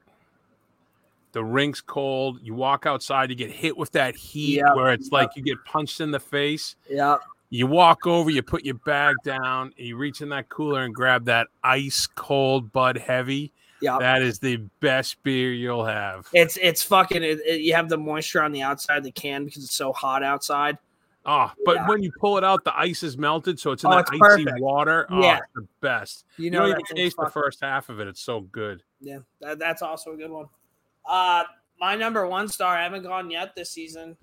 The rink's cold. You walk outside. You get hit with that heat Yeah. where it's like you get punched in the face. Yeah, You walk over, you put your bag down, you reach in that cooler and grab that ice cold Bud Heavy. yeah. That is the best beer you'll have. It's it's fucking. It, it- you have the moisture on the outside of the can because it's so hot outside. Oh, but Yeah. when you pull it out, the ice is melted, so it's in Oh, that icy perfect. water. Oh, Yeah. the best. You You, know, even thing's taste the first half of it. It's so good. Yeah, that, that's also a good one. Uh, my number one star, I haven't gone yet this season,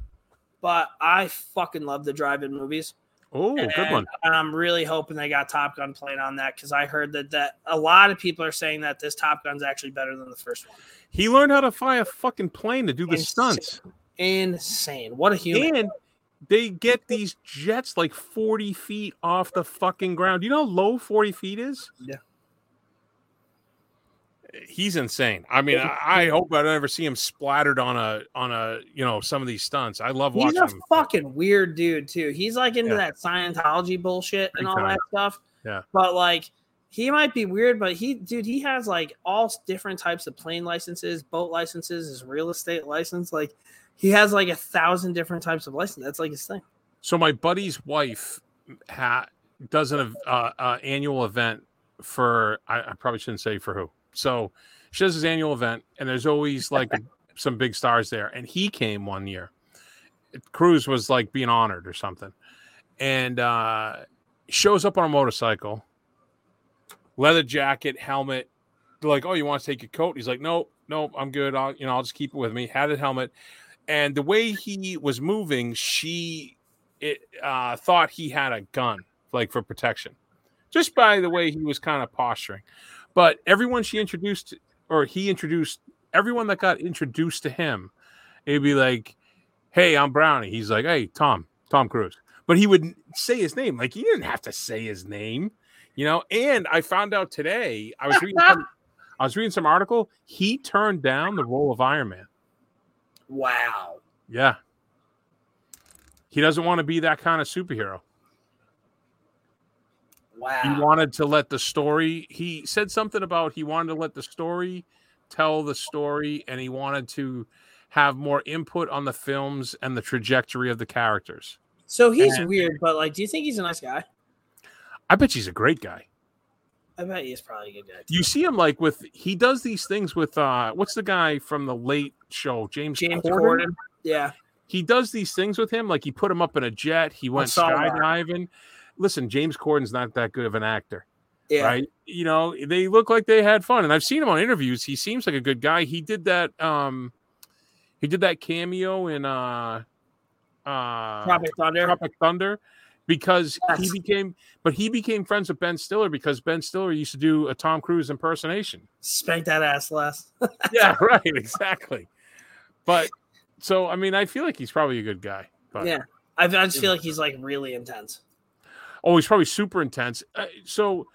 but I fucking love the drive-in movies. Oh, good one. And I'm really hoping they got Top Gun playing on that because I heard that that a lot of people are saying that this Top Gun's actually better than the first one. He learned how to fly a fucking plane to do the Insane. stunts. Insane! What a human! And they get these jets like 40 feet off the fucking ground. You know how low 40 feet is? Yeah. He's insane. I mean, I, hope I don't ever see him splattered on a on a you know some of these stunts. I love watching. He's a him. fucking weird dude too. He's like into Yeah. that Scientology bullshit and all that stuff. Yeah. But like he might be weird, but he dude, he has like all different types of plane licenses, boat licenses, his real estate license. Like he has like a thousand different types of license. That's like his thing. So my buddy's wife ha- does an uh, uh, annual event for I, I probably shouldn't say for who. So she does his annual event, and there's always like some big stars there. And he came one year. Cruz was like being honored or something, and uh, shows up on a motorcycle, leather jacket, helmet. They're like, "Oh, you want to take your coat?" He's like, "Nope, nope, I'm good. I'll you know I'll just keep it with me." Had a helmet, and the way he was moving, she it uh, thought he had a gun, like for protection, just by the way he was kind of posturing. But everyone she introduced, or he introduced, everyone that got introduced to him, it'd be like, "Hey, I'm Brownie." He's like, "Hey, Tom, Tom Cruise," but he would say his name. Like he didn't have to say his name, you know. And I found out today, I was reading, some, I was reading some article. He turned down the role of Iron Man. Wow. Yeah. He doesn't want to be that kind of superhero. Wow. He wanted to let the story, he said something about he wanted to let the story tell the story and he wanted to have more input on the films and the trajectory of the characters. so he's And- weird, but like, do you think he's a nice guy? I bet he's a great guy. I bet he's probably a good guy. You see him like with he does these things with uh what's the guy from the late show, James, James Corden? Corden. Yeah. he does these things with him. Like he put him up in a jet. He went saw that. skydiving. Listen, James Corden's not that good of an actor. Yeah. right? You know, they look like they had fun, and I've seen him on interviews. He seems like a good guy. He did that. Um, he did that cameo in uh, uh, Tropic Thunder. Tropic Thunder because he became, but he became friends with Ben Stiller because Ben Stiller used to do a Tom Cruise impersonation. Spank that ass less. yeah, right, exactly. But so, I mean, I feel like he's probably a good guy. But yeah. I, I just feel like he's like really intense. Oh, he's probably super intense. Uh, so,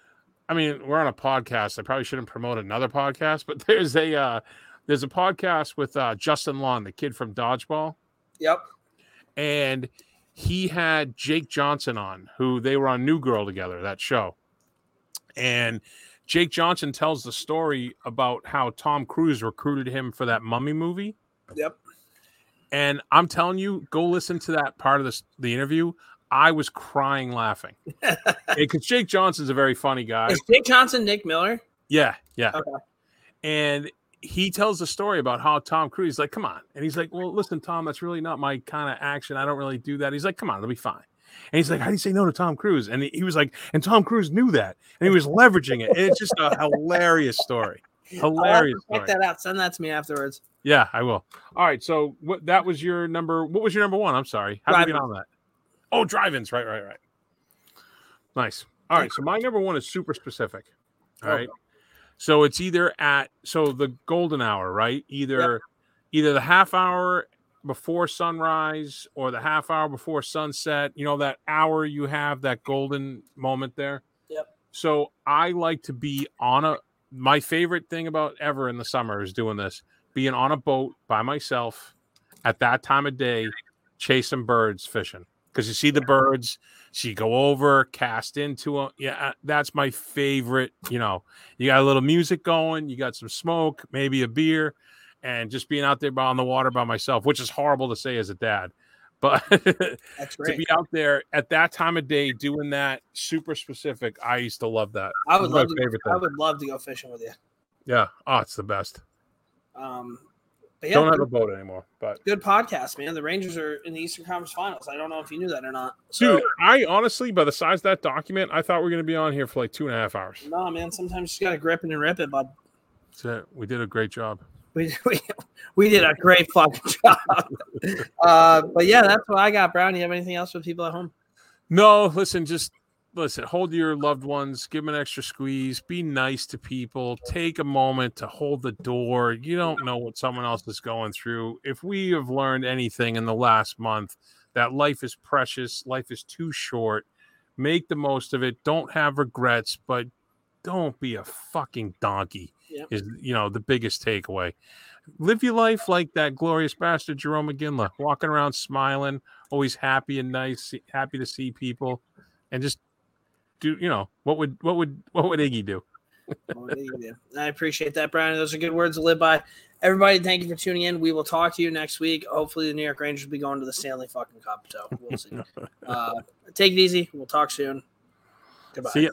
I mean, we're on a podcast. I probably shouldn't promote another podcast, but there's a uh, there's a podcast with uh, Justin Long, the kid from Dodgeball, Yep. and he had Jake Johnson on, who they were on New Girl together, that show. And Jake Johnson tells the story about how Tom Cruise recruited him for that Mummy movie. Yep. And I'm telling you, go listen to that part of this the interview. I was crying laughing because Jake Johnson's a very funny guy. Is Jake Johnson Nick Miller? Yeah, yeah. Okay. And he tells the story about how Tom Cruise is like, come on. And he's like, well, listen, Tom, that's really not my kind of action. I don't really do that. He's like, come on, it'll be fine. And he's like, how do you say no to Tom Cruise? And he, was like, and Tom Cruise knew that. And he was leveraging it. And it's just a hilarious story. Oh, to Hilarious check that out. Send that to me afterwards. Yeah, I will. All right. So what that was your number. What was your number one? I'm sorry. How did you get on that? Oh, drive-ins. Right, right, right. Nice. All right. So my number one is super specific. All oh. right. Okay. So it's either at so the golden hour, right? Either either the half hour before sunrise or the half hour before sunset. You know that hour you have that golden moment there. Yep. So I like to be on a. My favorite thing about ever in the summer is doing this: being on a boat by myself at that time of day, chasing birds, fishing. Because you see the birds, so you go over, cast into them. Yeah, uh, that's my favorite. You know, you got a little music going, you got some smoke, maybe a beer, and just being out there by- on the water by myself, which is horrible to say as a dad. But That's to be out there at that time of day doing that super specific, I used to love that. I would love to. I would love to go fishing with you. Yeah. Oh, it's the best. Um, but yeah, Don't have a boat anymore. But good podcast, man. The Rangers are in the Eastern Conference Finals. I don't know if you knew that or not. So, dude, I honestly, by the size of that document, I thought we were gonna be on here for like two and a half hours. no, man. Sometimes you just gotta grip it and rip it, bud. That's it. We did a great job. We, we, we did a great fucking job. uh, but yeah, that's what I got, Brown. You have anything else for people at home? No, listen, just listen, hold your loved ones, give them an extra squeeze, be nice to people, take a moment to hold the door. You don't know what someone else is going through. If we have learned anything in the last month, that life is precious, life is too short. Make the most of it. Don't have regrets, but don't be a fucking donkey. Yep. Is you know the biggest takeaway. Live your life like that glorious bastard Jarome Iginla, walking around smiling, always happy and nice, happy to see people, and just do you know what would what would what would Iggy do? Well, there you go. I appreciate that, Brian. Those are good words to live by. Everybody, thank you for tuning in. We will talk to you next week. Hopefully, the New York Rangers will be going to the Stanley fucking Cup. So we'll see. uh, take it easy. We'll talk soon. Goodbye. See ya.